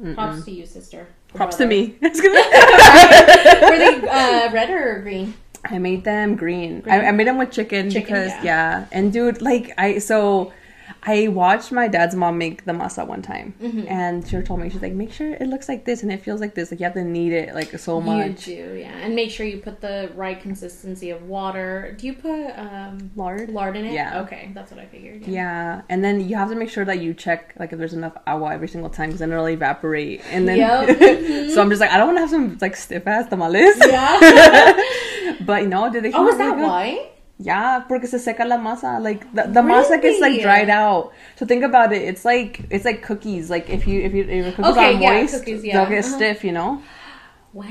[SPEAKER 1] Mm-mm.
[SPEAKER 2] Props to you, sister.
[SPEAKER 1] Props to
[SPEAKER 2] brother.
[SPEAKER 1] me.
[SPEAKER 2] Were they uh, red or green?
[SPEAKER 1] I made them green.
[SPEAKER 2] Green?
[SPEAKER 1] I, I made them with chicken,
[SPEAKER 2] Chicken,
[SPEAKER 1] because
[SPEAKER 2] yeah.
[SPEAKER 1] yeah. And dude, like I so I watched my dad's mom make the masa one time,
[SPEAKER 2] Mhm.
[SPEAKER 1] and she told me she's like, make sure it looks like this and it feels like this. Like you have to knead it like so much.
[SPEAKER 2] You do, yeah. And make sure you put the right consistency of water. Do you put um,
[SPEAKER 1] Lard.
[SPEAKER 2] lard in it?
[SPEAKER 1] Yeah.
[SPEAKER 2] Okay, that's what I figured.
[SPEAKER 1] Yeah, and then you have to make sure that you check like if there's enough agua every single time because then it'll evaporate. And then,
[SPEAKER 2] Yep. Mhm.
[SPEAKER 1] so I'm just like, I don't want to have some like stiff ass tamales.
[SPEAKER 2] Yeah.
[SPEAKER 1] but no, did they?
[SPEAKER 2] oh, is that
[SPEAKER 1] good.
[SPEAKER 2] why?
[SPEAKER 1] Yeah, porque se seca la masa. Like the, the masa gets like dried out. So think about it. It's like it's like cookies. Like if you if you if your cookies
[SPEAKER 2] Okay,
[SPEAKER 1] are
[SPEAKER 2] yeah,
[SPEAKER 1] moist,
[SPEAKER 2] cookies, yeah.
[SPEAKER 1] they'll get
[SPEAKER 2] Uh-huh.
[SPEAKER 1] stiff. You know.
[SPEAKER 2] Wow.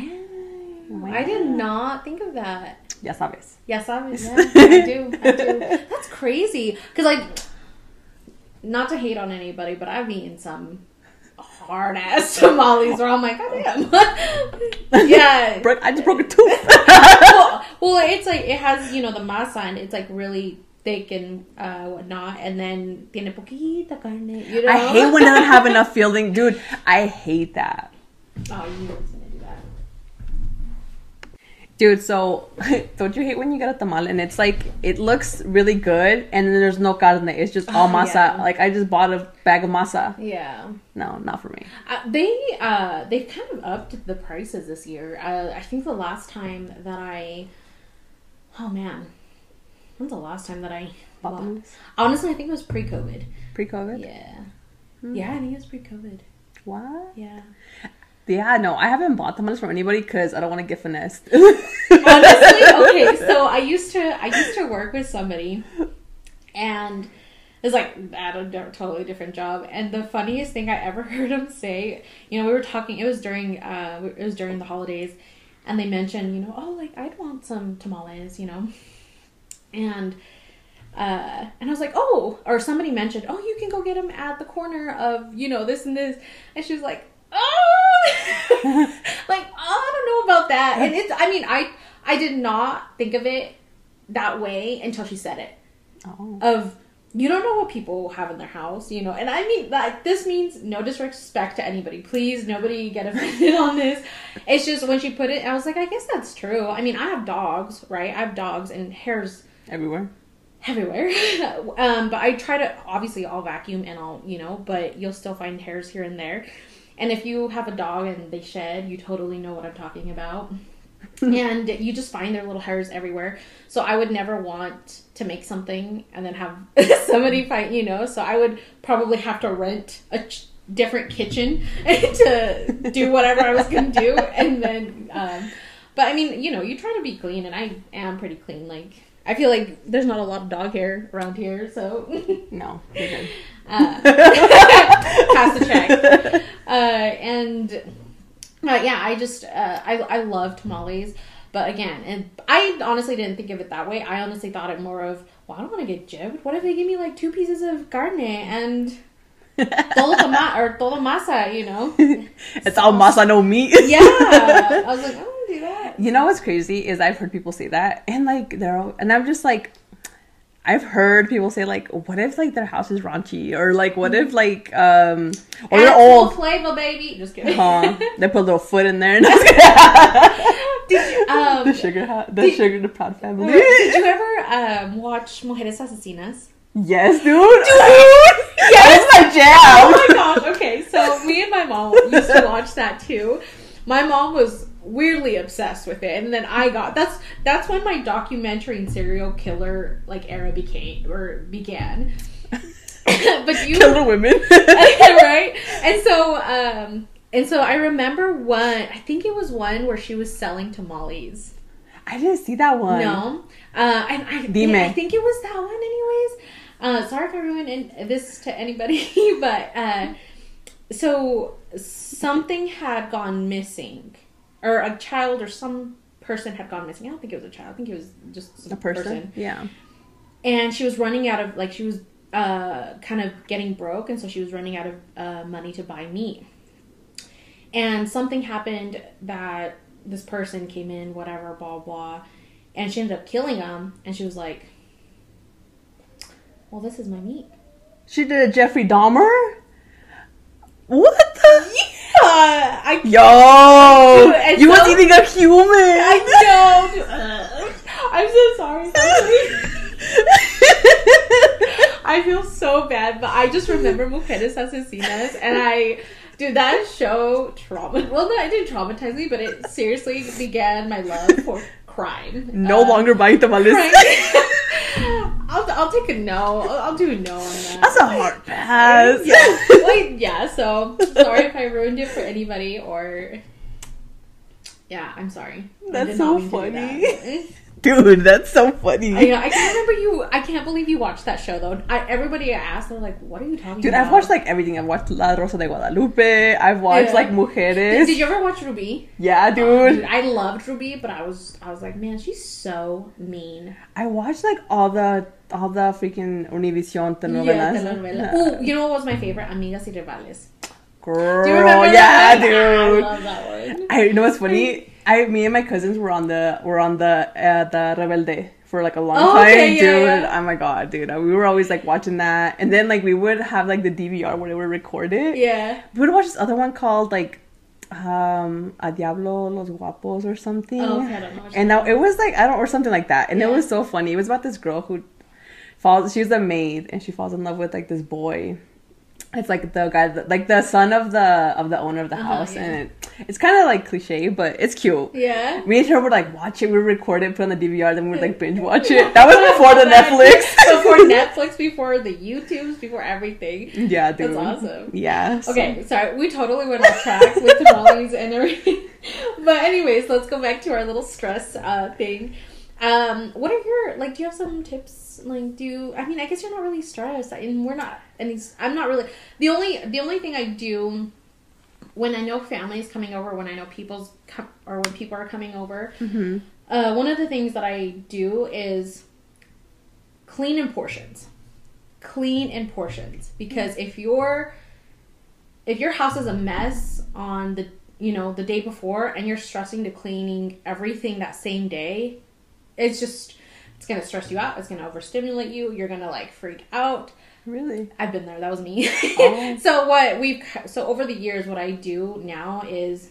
[SPEAKER 1] Wow.
[SPEAKER 2] I did not think of that.
[SPEAKER 1] Ya sabes.
[SPEAKER 2] Yes, I, yeah, I do. I do. That's crazy. Because like, not to hate on anybody, but I've eaten some hard ass tamales where I'm like, God damn. yeah.
[SPEAKER 1] I just broke a tooth.
[SPEAKER 2] well, well, it's like it has you know the masa and it's like really thick and uh, whatnot, and then tiene poquita carne. You know,
[SPEAKER 1] I hate when it don't have enough filling, dude. I hate that,
[SPEAKER 2] oh, you know it's gonna do that.
[SPEAKER 1] Dude. So, don't you hate when you get a tamal and it's like it looks really good, and then there's no carne. It's just all
[SPEAKER 2] Oh,
[SPEAKER 1] masa.
[SPEAKER 2] yeah.
[SPEAKER 1] Like I just bought a bag of masa.
[SPEAKER 2] Yeah.
[SPEAKER 1] No, not for me.
[SPEAKER 2] Uh, they uh they've kind of upped the prices this year. Uh, I think the last time that I, oh man, when's the last time that I
[SPEAKER 1] Bought tamales?
[SPEAKER 2] Honestly, I think it was pre-COVID.
[SPEAKER 1] Pre-COVID.
[SPEAKER 2] Yeah,
[SPEAKER 1] Hmm.
[SPEAKER 2] yeah, I think it was pre-COVID.
[SPEAKER 1] What?
[SPEAKER 2] Yeah.
[SPEAKER 1] Yeah, no, I haven't bought tamales from anybody because I don't want to get finessed.
[SPEAKER 2] Honestly, okay. So I used to I used to work with somebody, and it's like at a totally different job. And the funniest thing I ever heard him say, you know, we were talking. It was during uh, it was during the holidays, and they mentioned, you know, oh, like I'd want some tamales, you know, and. Uh, and I was like, oh, or somebody mentioned, oh, you can go get them at the corner of, you know, this and this. And she was like, oh, like, oh, I don't know about that. And it's, I mean, I, I did not think of it that way until she said it.
[SPEAKER 1] oh.
[SPEAKER 2] Of, you don't know what people have in their house, you know. And I mean, like, this means no disrespect to anybody. Please, nobody get offended on this. It's just when she put it, I was like, I guess that's true. I mean, I have dogs, right? I have dogs, and hairs
[SPEAKER 1] Everywhere.
[SPEAKER 2] everywhere. um, but I try to obviously I'll vacuum and I'll you know, but you'll still find hairs here and there. And if you have a dog and they shed, you totally know what I'm talking about. and you just find their little hairs everywhere. So I would never want to make something and then have somebody find, you know. So I would probably have to rent a ch- different kitchen to do whatever I was going to do, and then. Um, but I mean, you know, you try to be clean, and I am pretty clean. Like I feel like there's not a lot of dog hair around here, so
[SPEAKER 1] No,
[SPEAKER 2] uh, pass the check. Uh, and uh, yeah, I just uh, I I love tamales, but again, and I honestly didn't think of it that way. I honestly thought it more of, well, I don't want to get jibbed. What if they give me like two pieces of carne and todo toma or todo masa? You know?
[SPEAKER 1] it's all masa no meat.
[SPEAKER 2] Yeah, I was like, don't do that.
[SPEAKER 1] You know what's crazy is I've heard people say that, and like they're, all, and I'm just like, I've heard people say like, what if like their house is raunchy, or like what if like um, or they're old,
[SPEAKER 2] flavor, baby. Just kidding.
[SPEAKER 1] huh? They put a little foot in there.
[SPEAKER 2] And did you, um,
[SPEAKER 1] the sugar, ha- the
[SPEAKER 2] did-
[SPEAKER 1] sugar, the proud family.
[SPEAKER 2] Did you ever um, watch Mujeres Asesinas?
[SPEAKER 1] yes, dude. Dude, yes, my jam.
[SPEAKER 2] Oh my gosh. Okay, so me and my mom used to watch that too. My mom was weirdly obsessed with it, and then I got that's that's when my documentary and serial killer like era became or began. but you
[SPEAKER 1] Killer women.
[SPEAKER 2] right? And so, um, and so I remember one. I think it was one where she was selling tamales.
[SPEAKER 1] I didn't see that one.
[SPEAKER 2] No, uh, and I,
[SPEAKER 1] Dime.
[SPEAKER 2] I think it was that one, anyways. Uh, sorry if I ruined this to anybody, but uh, so something had gone missing, or a child or some person had gone missing. I don't think it was a child. I think it was just
[SPEAKER 1] A person. Yeah.
[SPEAKER 2] and she was running out of like she was uh kind of getting broke and so she was running out of uh, money to buy meat and something happened that this person came in whatever blah blah and she ended up killing him and she was like well this is my meat
[SPEAKER 1] She did a Jeffrey Dahmer. What the?
[SPEAKER 2] Uh, I
[SPEAKER 1] Yo,
[SPEAKER 2] Dude, and
[SPEAKER 1] you was
[SPEAKER 2] so-
[SPEAKER 1] eating a human.
[SPEAKER 2] I know I'm so sorry I feel so bad, but I just remember Mujeres Asesinas, and I, dude, that show trauma. Well, no, it didn't traumatize me, but it seriously began my love for crime.
[SPEAKER 1] no
[SPEAKER 2] Uh,
[SPEAKER 1] longer buying tamales.
[SPEAKER 2] I'll, I'll take a no. I'll, I'll do a no on that.
[SPEAKER 1] That's a hard pass.
[SPEAKER 2] Yeah, like yeah. So sorry if I ruined it for anybody, or yeah, I'm sorry.
[SPEAKER 1] That's so
[SPEAKER 2] not mean to do
[SPEAKER 1] funny. Dude, that's so funny.
[SPEAKER 2] I, know, I can't remember you. I can't believe you watched that show though. I, everybody I asked, they're like, "What are you talking
[SPEAKER 1] Dude,
[SPEAKER 2] about?"
[SPEAKER 1] I've watched like everything. I've watched La Rosa de Guadalupe. I've watched
[SPEAKER 2] Yeah.
[SPEAKER 1] like Mujeres.
[SPEAKER 2] Did you ever watch Ruby?
[SPEAKER 1] yeah,
[SPEAKER 2] Oh,
[SPEAKER 1] dude.
[SPEAKER 2] I loved Ruby, but I was I was like, man, she's so mean.
[SPEAKER 1] I watched like all the all the freaking Univision
[SPEAKER 2] Yeah,
[SPEAKER 1] telenovelas.
[SPEAKER 2] telenovela. Ooh, you know what was my favorite? Amigas y Rivales.
[SPEAKER 1] Girl,
[SPEAKER 2] Do you remember
[SPEAKER 1] yeah,
[SPEAKER 2] that?
[SPEAKER 1] dude.
[SPEAKER 2] I love that one.
[SPEAKER 1] I you know what's funny. I me and my cousins were on the were on the uh, the Rebelde for like a long
[SPEAKER 2] Oh,
[SPEAKER 1] time,
[SPEAKER 2] okay, yeah,
[SPEAKER 1] dude.
[SPEAKER 2] yeah.
[SPEAKER 1] Oh my god, dude. We were always like watching that, and then like we would have like the DVR where they would record it.
[SPEAKER 2] Yeah.
[SPEAKER 1] We would watch this other one called like um A Diablo Los Guapos or something.
[SPEAKER 2] Oh, okay, I don't know.
[SPEAKER 1] And now it was like I don't or something like that, and it was so funny. It was about this girl who falls. She was a maid, and she falls in love with like this boy. It's like the guy, that, like the son of the of the owner of the
[SPEAKER 2] Uh-huh,
[SPEAKER 1] house,
[SPEAKER 2] yeah.
[SPEAKER 1] and it, it's kind of like cliche, but it's cute.
[SPEAKER 2] Yeah.
[SPEAKER 1] Me and her would like watch it. We record it, put on the DVR, then we would like binge watch it. That was before the Netflix.
[SPEAKER 2] before Netflix, before the YouTubes, before everything.
[SPEAKER 1] yeah, dude.
[SPEAKER 2] That's awesome.
[SPEAKER 1] Yeah. so-
[SPEAKER 2] Okay, sorry, we totally went off track with tamales and everything. But anyways, let's go back to our little stress uh, thing. Um, what are your like? Do you have some tips? Like, do you, I mean? I guess you're not really stressed, and we're not. And I'm not really. The only the only thing I do when I know family is coming over, when I know people's com- or when people are coming over,
[SPEAKER 1] Mhm.
[SPEAKER 2] uh, one of the things that I do is clean in portions. Clean in portions because if your if your house is a mess on the you know the day before and you're stressing to cleaning everything that same day, it's just it's gonna stress you out. It's gonna overstimulate you. You're gonna like freak out.
[SPEAKER 1] Really?
[SPEAKER 2] I've been there. That was me.
[SPEAKER 1] Oh.
[SPEAKER 2] so what we've so over the years, what I do now is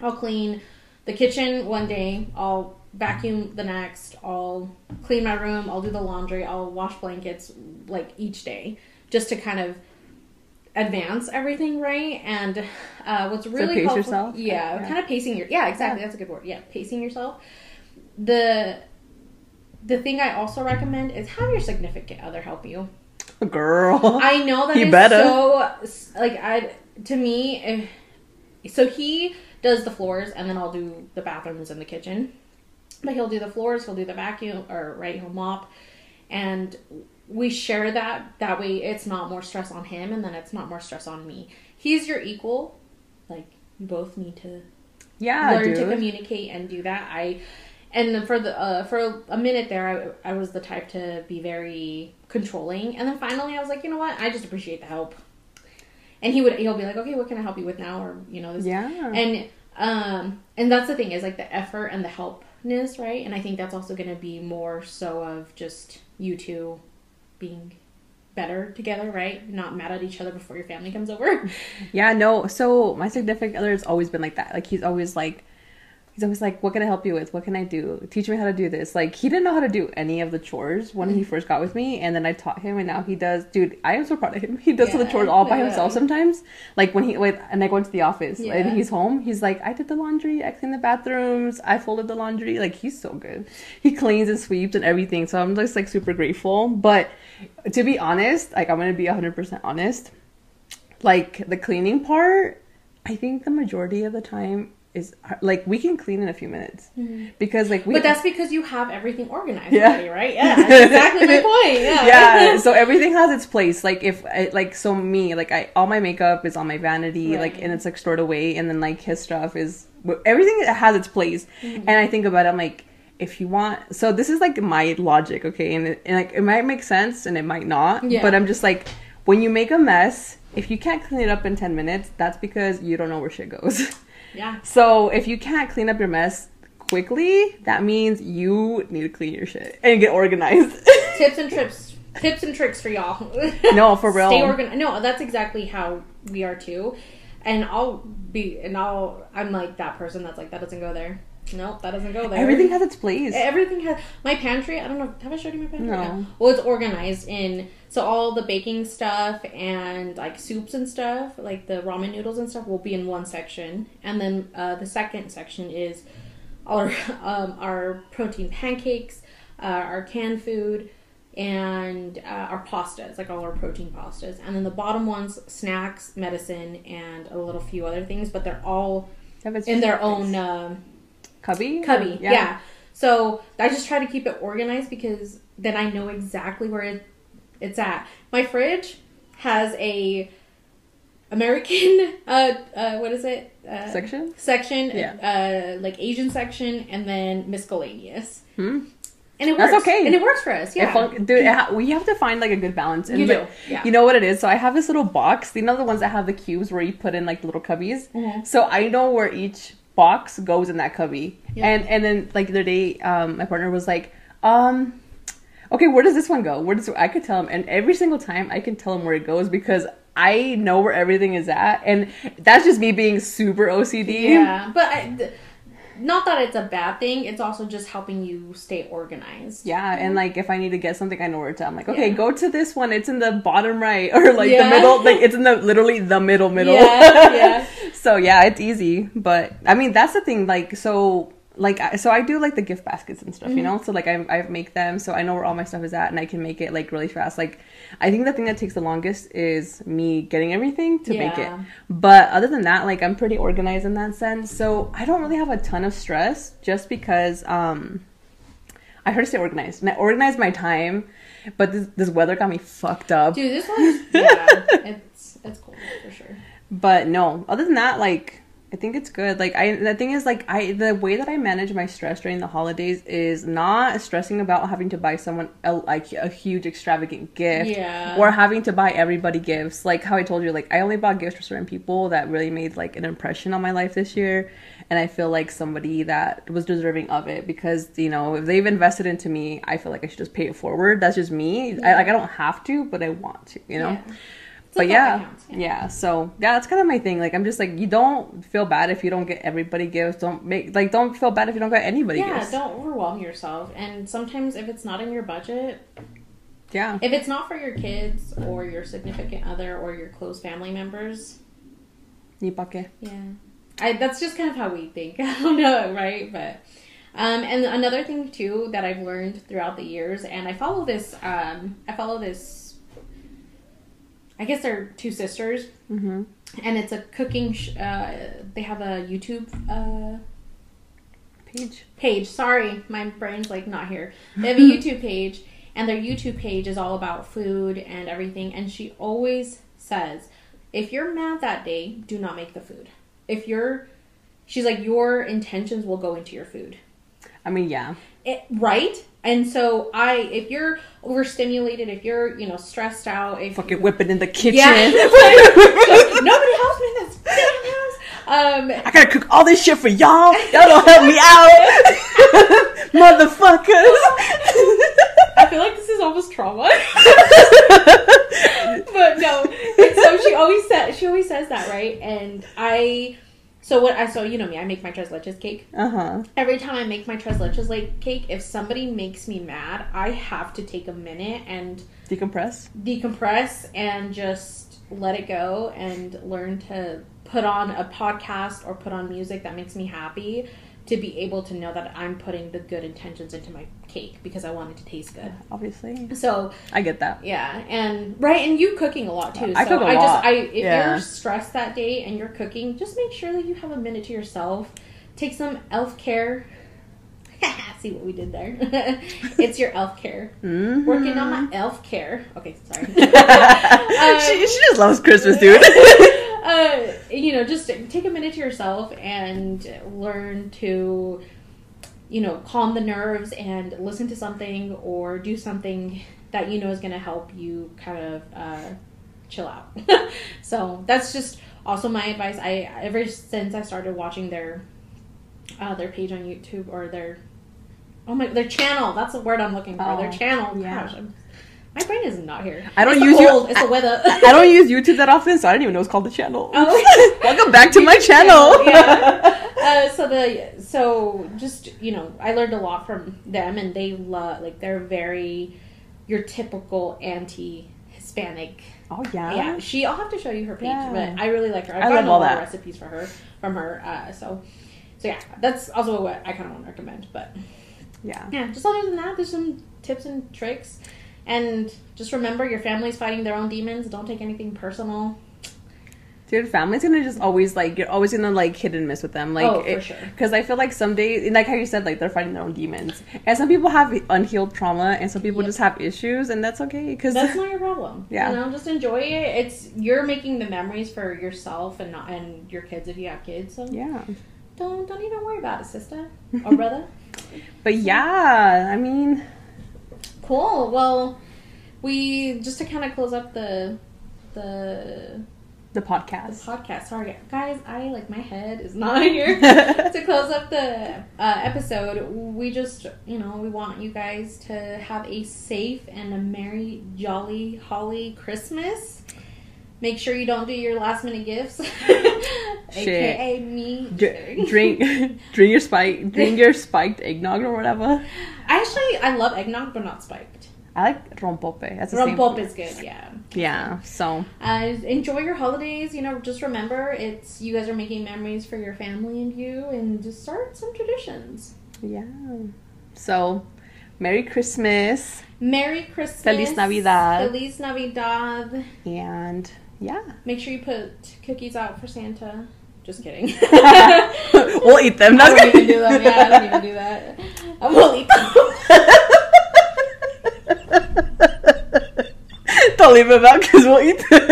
[SPEAKER 2] I'll clean the kitchen one day. I'll vacuum the next. I'll clean my room. I'll do the laundry. I'll wash blankets like each day, just to kind of advance everything right. And uh, what's really
[SPEAKER 1] pace
[SPEAKER 2] helpful,
[SPEAKER 1] yourself?
[SPEAKER 2] yeah,
[SPEAKER 1] Yeah.
[SPEAKER 2] kind of pacing your yeah exactly. That's a good word. Yeah, pacing yourself. The the thing I also recommend is have your significant other help you.
[SPEAKER 1] Girl.
[SPEAKER 2] I know that
[SPEAKER 1] you
[SPEAKER 2] is
[SPEAKER 1] better.
[SPEAKER 2] so like I to me. If, so he does the floors, and then I'll do the bathrooms and the kitchen. But he'll do the floors, he'll do the vacuum, or right, he'll mop, and we share that. That way, it's not more stress on him, and then it's not more stress on me. He's your equal. Like you both need to
[SPEAKER 1] yeah,
[SPEAKER 2] learn
[SPEAKER 1] dude.
[SPEAKER 2] to communicate and do that. I and then for the uh, for a minute there, I, I was the type to be very controlling, and then finally I was like, you know what, I just appreciate the help. And he would he'll be like, okay, what can I help you with now, or you know this,
[SPEAKER 1] yeah.
[SPEAKER 2] and um and that's the thing is like the effort and the helpness, right? And I think that's also going to be more so of just you two being better together, right? Not mad at each other before your family comes over.
[SPEAKER 1] Yeah, no. So my significant other has always been like that. Like he's always like, he's always like, "What can I help you with? What can I do? Teach me how to do this." Like he didn't know how to do any of the chores when
[SPEAKER 2] Mm.
[SPEAKER 1] he first got with me, and then I taught him, and now he does. Dude, I am so proud of him. He does all the chores all by
[SPEAKER 2] yeah.
[SPEAKER 1] himself sometimes. Like when he like, and I go into the office
[SPEAKER 2] Yeah.
[SPEAKER 1] and he's home, he's like, "I did the laundry, I cleaned the bathrooms, I folded the laundry." Like he's so good. He cleans and sweeps and everything. So I'm just like super grateful. But to be honest, like I'm gonna be 100% honest like the cleaning part i think the majority of the time is like we can clean in a few minutes because like we
[SPEAKER 2] But that's because you have everything organized
[SPEAKER 1] Yeah.
[SPEAKER 2] already, right? Yeah, exactly my point. Yeah.
[SPEAKER 1] yeah so everything has its place like if I, like so me like i all my makeup is on my vanity like and it's like stored away and then like his stuff is everything has its place
[SPEAKER 2] Mm-hmm.
[SPEAKER 1] and i think about it i'm like if you want so this is like my logic okay and, it, and like it might make sense and it might not
[SPEAKER 2] Yeah.
[SPEAKER 1] but i'm just like when you make a mess if you can't clean it up in 10 minutes that's because you don't know where shit goes
[SPEAKER 2] yeah.
[SPEAKER 1] So if you can't clean up your mess quickly, that means you need to clean your shit and get organized.
[SPEAKER 2] Tips and trips, tips and tricks for y'all.
[SPEAKER 1] no, for real.
[SPEAKER 2] Stay organized. No, that's exactly how we are too. And I'll be, and I'll, I'm like that person that's like that doesn't go there. Nope, that doesn't go there.
[SPEAKER 1] Everything has its place.
[SPEAKER 2] Everything has my pantry. I don't know. Have I showed you my pantry?
[SPEAKER 1] No.
[SPEAKER 2] Well, it's organized in so all the baking stuff and like soups and stuff, like the ramen noodles and stuff, will be in one section, and then uh, the second section is our um, our protein pancakes, uh, our canned food, and uh, our pastas, like all our protein pastas, and then the bottom ones snacks, medicine, and a little few other things, but they're all in their own. Um,
[SPEAKER 1] cubby.
[SPEAKER 2] cubby. Yeah. So I just try to keep it organized because then I know exactly where it, it's at. My fridge has a American uh, uh what is it uh,
[SPEAKER 1] Section?
[SPEAKER 2] section
[SPEAKER 1] Yeah.
[SPEAKER 2] uh like Asian section and then miscellaneous
[SPEAKER 1] Hmm?
[SPEAKER 2] and it
[SPEAKER 1] That's
[SPEAKER 2] works
[SPEAKER 1] okay.
[SPEAKER 2] and it works for us yeah
[SPEAKER 1] fun- dude, ha- we have to find like a good balance. And
[SPEAKER 2] You
[SPEAKER 1] like,
[SPEAKER 2] do, yeah.
[SPEAKER 1] You know what it is? So I have this little box. You know the ones that have the cubes where you put in like little cubbies.
[SPEAKER 2] Mhm.
[SPEAKER 1] So I know where each box goes in that cubby.
[SPEAKER 2] Yeah.
[SPEAKER 1] And and then like the other day, um, my partner was like, um, okay, where does this one go? Where does I could tell him, and every single time I can tell him where it goes because I know where everything is at, and that's just me being super OCD.
[SPEAKER 2] yeah but I, th- not that it's a bad thing it's also just helping you stay organized
[SPEAKER 1] Yeah, and like if I need to get something, I know where to. I'm like, okay,
[SPEAKER 2] Yeah.
[SPEAKER 1] go to this one. It's in the bottom right, or like
[SPEAKER 2] Yeah.
[SPEAKER 1] the middle. Like it's in the literally the middle middle.
[SPEAKER 2] Yeah, yeah.
[SPEAKER 1] so yeah, it's easy. But I mean, that's the thing. Like so. Like so, I do like the gift baskets and stuff,
[SPEAKER 2] Mm-hmm.
[SPEAKER 1] you know. So like I I make them, so I know where all my stuff is at, and I can make it like really fast. Like I think the thing that takes the longest is me getting everything to make it. But other than that, like I'm pretty organized in that sense. So I don't really have a ton of stress just because um I heard to stay organized. And I organized my time, but this, this weather got me fucked up.
[SPEAKER 2] dude this one's yeah it's it's cool for sure
[SPEAKER 1] But no, other than that, like I think it's good. Like I, the thing is, like I, the way that I manage my stress during the holidays is not stressing about having to buy someone a, like a huge extravagant gift,
[SPEAKER 2] Yeah.
[SPEAKER 1] or having to buy everybody gifts. Like how I told you, like I only bought gifts for certain people that really made like an impression on my life this year, and I feel like somebody that was deserving of it because you know if they've invested into me, I feel like I should just pay it forward. That's just me. I, like I don't have to, but I want to. You know
[SPEAKER 2] Yeah.
[SPEAKER 1] But yeah,
[SPEAKER 2] counts,
[SPEAKER 1] yeah, So yeah, that's kind of my thing. Like I'm just like you don't feel bad if you don't get everybody gifts. Don't make like don't feel bad if you don't get anybody
[SPEAKER 2] yeah
[SPEAKER 1] gifts.
[SPEAKER 2] don't overwhelm yourself and sometimes if it's not in your budget
[SPEAKER 1] Yeah,
[SPEAKER 2] if it's not for your kids or your significant other or your close family members
[SPEAKER 1] Ni pa qué.
[SPEAKER 2] Yeah, I, that's just kind of how we think. I don't know, right? But um, and another thing too that I've learned throughout the years, and I follow this. Um, I follow this. I guess they're two sisters,
[SPEAKER 1] Mm-hmm.
[SPEAKER 2] and it's a cooking. Sh- uh, they have a YouTube uh,
[SPEAKER 1] Page.
[SPEAKER 2] page. Sorry, my brain's like not here. They have a YouTube page, and their YouTube page is all about food and everything. And she always says, if you're mad that day, do not make the food. If you're, she's like, your intentions will go into your food.
[SPEAKER 1] I mean, yeah.
[SPEAKER 2] It, right? And so I, if you're overstimulated, if you're, you know, stressed out, if
[SPEAKER 1] Fucking whipping in the kitchen.
[SPEAKER 2] yeah, Like, nobody helps me in this damn house. Um,
[SPEAKER 1] I gotta cook all this shit for y'all. Y'all don't help me out, motherfuckers.
[SPEAKER 2] I feel like this is almost trauma. but no. And so she always says she always says that, right? And I so what I so you know me, I make my tres leches cake.
[SPEAKER 1] Uh huh.
[SPEAKER 2] Every time I make my tres leches like cake, if somebody makes me mad, I have to take a minute and
[SPEAKER 1] Decompress.
[SPEAKER 2] decompress and just let it go and learn to put on a podcast or put on music that makes me happy to be able to know that I'm putting the good intentions into my cake because I want it to taste good.
[SPEAKER 1] Obviously,
[SPEAKER 2] So
[SPEAKER 1] I get that.
[SPEAKER 2] yeah, and right, and you cooking a lot too.
[SPEAKER 1] I
[SPEAKER 2] so
[SPEAKER 1] cook a
[SPEAKER 2] I
[SPEAKER 1] lot.
[SPEAKER 2] just, I if
[SPEAKER 1] Yeah.
[SPEAKER 2] you're stressed that day and you're cooking, just make sure that you have a minute to yourself. Take some elf care. See what we did there? it's your elf care.
[SPEAKER 1] Mhm.
[SPEAKER 2] Working on my elf care. Okay, sorry.
[SPEAKER 1] she, she just loves Christmas, dude.
[SPEAKER 2] uh, you know, just take a minute to yourself and learn to, you know, calm the nerves and listen to something or do something that you know is going to help you kind of uh, chill out. so that's just also my advice. I ever since I started watching their uh, their page on YouTube or their oh my their channel. That's the word I'm looking for. their
[SPEAKER 1] Oh,
[SPEAKER 2] channel.
[SPEAKER 1] yeah.
[SPEAKER 2] Gosh, I'm, my brain is not here.
[SPEAKER 1] I don't
[SPEAKER 2] It's the
[SPEAKER 1] use you-
[SPEAKER 2] cold, It's the weather.
[SPEAKER 1] I don't use YouTube that often, so I didn't even know it's called the channel.
[SPEAKER 2] Oh.
[SPEAKER 1] Welcome back to my channel.
[SPEAKER 2] yeah. Uh, so the so just you know, I learned a lot from them, and they love like they're very your typical anti-Hispanic.
[SPEAKER 1] oh yeah.
[SPEAKER 2] Yeah, she. I'll have to show you her page,
[SPEAKER 1] Yeah.
[SPEAKER 2] but I really like her. I've
[SPEAKER 1] I
[SPEAKER 2] gotten
[SPEAKER 1] love
[SPEAKER 2] a
[SPEAKER 1] all
[SPEAKER 2] lot
[SPEAKER 1] that.
[SPEAKER 2] of recipes for her from her. Uh, so so yeah, that's also what I kind of want to recommend. But
[SPEAKER 1] Yeah.
[SPEAKER 2] yeah, just other than that, there's some tips and tricks. And just remember, your family's fighting their own demons. Don't take anything personal.
[SPEAKER 1] Dude, family's gonna just always like you're always gonna like hit and miss with them, like
[SPEAKER 2] Oh, for sure.
[SPEAKER 1] Because I feel like some days, like how you said, like they're fighting their own demons, and some people have unhealed trauma, and some people
[SPEAKER 2] Yep.
[SPEAKER 1] just have issues, and that's okay. Because
[SPEAKER 2] That's not your problem.
[SPEAKER 1] Yeah.
[SPEAKER 2] You know, just enjoy it. It's you're making the memories for yourself and not and your kids if you have kids. So
[SPEAKER 1] yeah,
[SPEAKER 2] don't don't even worry about it, sister or brother.
[SPEAKER 1] but yeah, I mean,
[SPEAKER 2] Cool. Well, we just to kind of close up the the
[SPEAKER 1] the podcast.
[SPEAKER 2] the
[SPEAKER 1] podcast.
[SPEAKER 2] Sorry, guys. I like my head is not here to close up the uh, episode. We just, you know, we want you guys to have a safe and a merry, jolly, holly Christmas. Make sure you don't do your last minute gifts, aka me.
[SPEAKER 1] Drink, drink your spike, drink your spiked eggnog or whatever.
[SPEAKER 2] Actually, I love eggnog, but not spiked.
[SPEAKER 1] I like rompope. That's same.
[SPEAKER 2] Is good. Yeah.
[SPEAKER 1] Yeah. So
[SPEAKER 2] Uh, enjoy your holidays. You know, just remember it's you guys are making memories for your family and you, and just start some traditions.
[SPEAKER 1] yeah. So, Merry Christmas
[SPEAKER 2] Merry Christmas.
[SPEAKER 1] Feliz Navidad.
[SPEAKER 2] Feliz Navidad.
[SPEAKER 1] and yeah.
[SPEAKER 2] Make sure you put cookies out for Santa. Just kidding.
[SPEAKER 1] we'll eat them.
[SPEAKER 2] I
[SPEAKER 1] That's
[SPEAKER 2] don't even do them. Yeah, I don't even do that. I will eat them.
[SPEAKER 1] Don't leave them out because we'll eat them.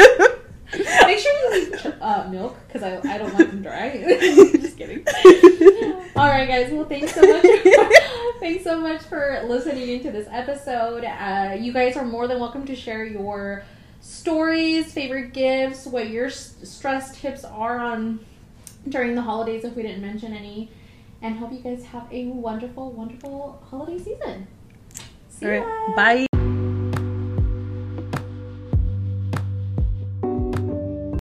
[SPEAKER 2] Make sure you use uh, milk because I, I don't like them dry. Just kidding. All right, guys. Well, thanks so much. thanks so much for listening into this episode. Uh, you guys are more than welcome to share your stories, favorite gifts, what your stress tips are on during the holidays if we didn't mention any. And hope you guys have a wonderful, wonderful holiday season. See
[SPEAKER 1] All
[SPEAKER 2] ya.
[SPEAKER 1] Bye.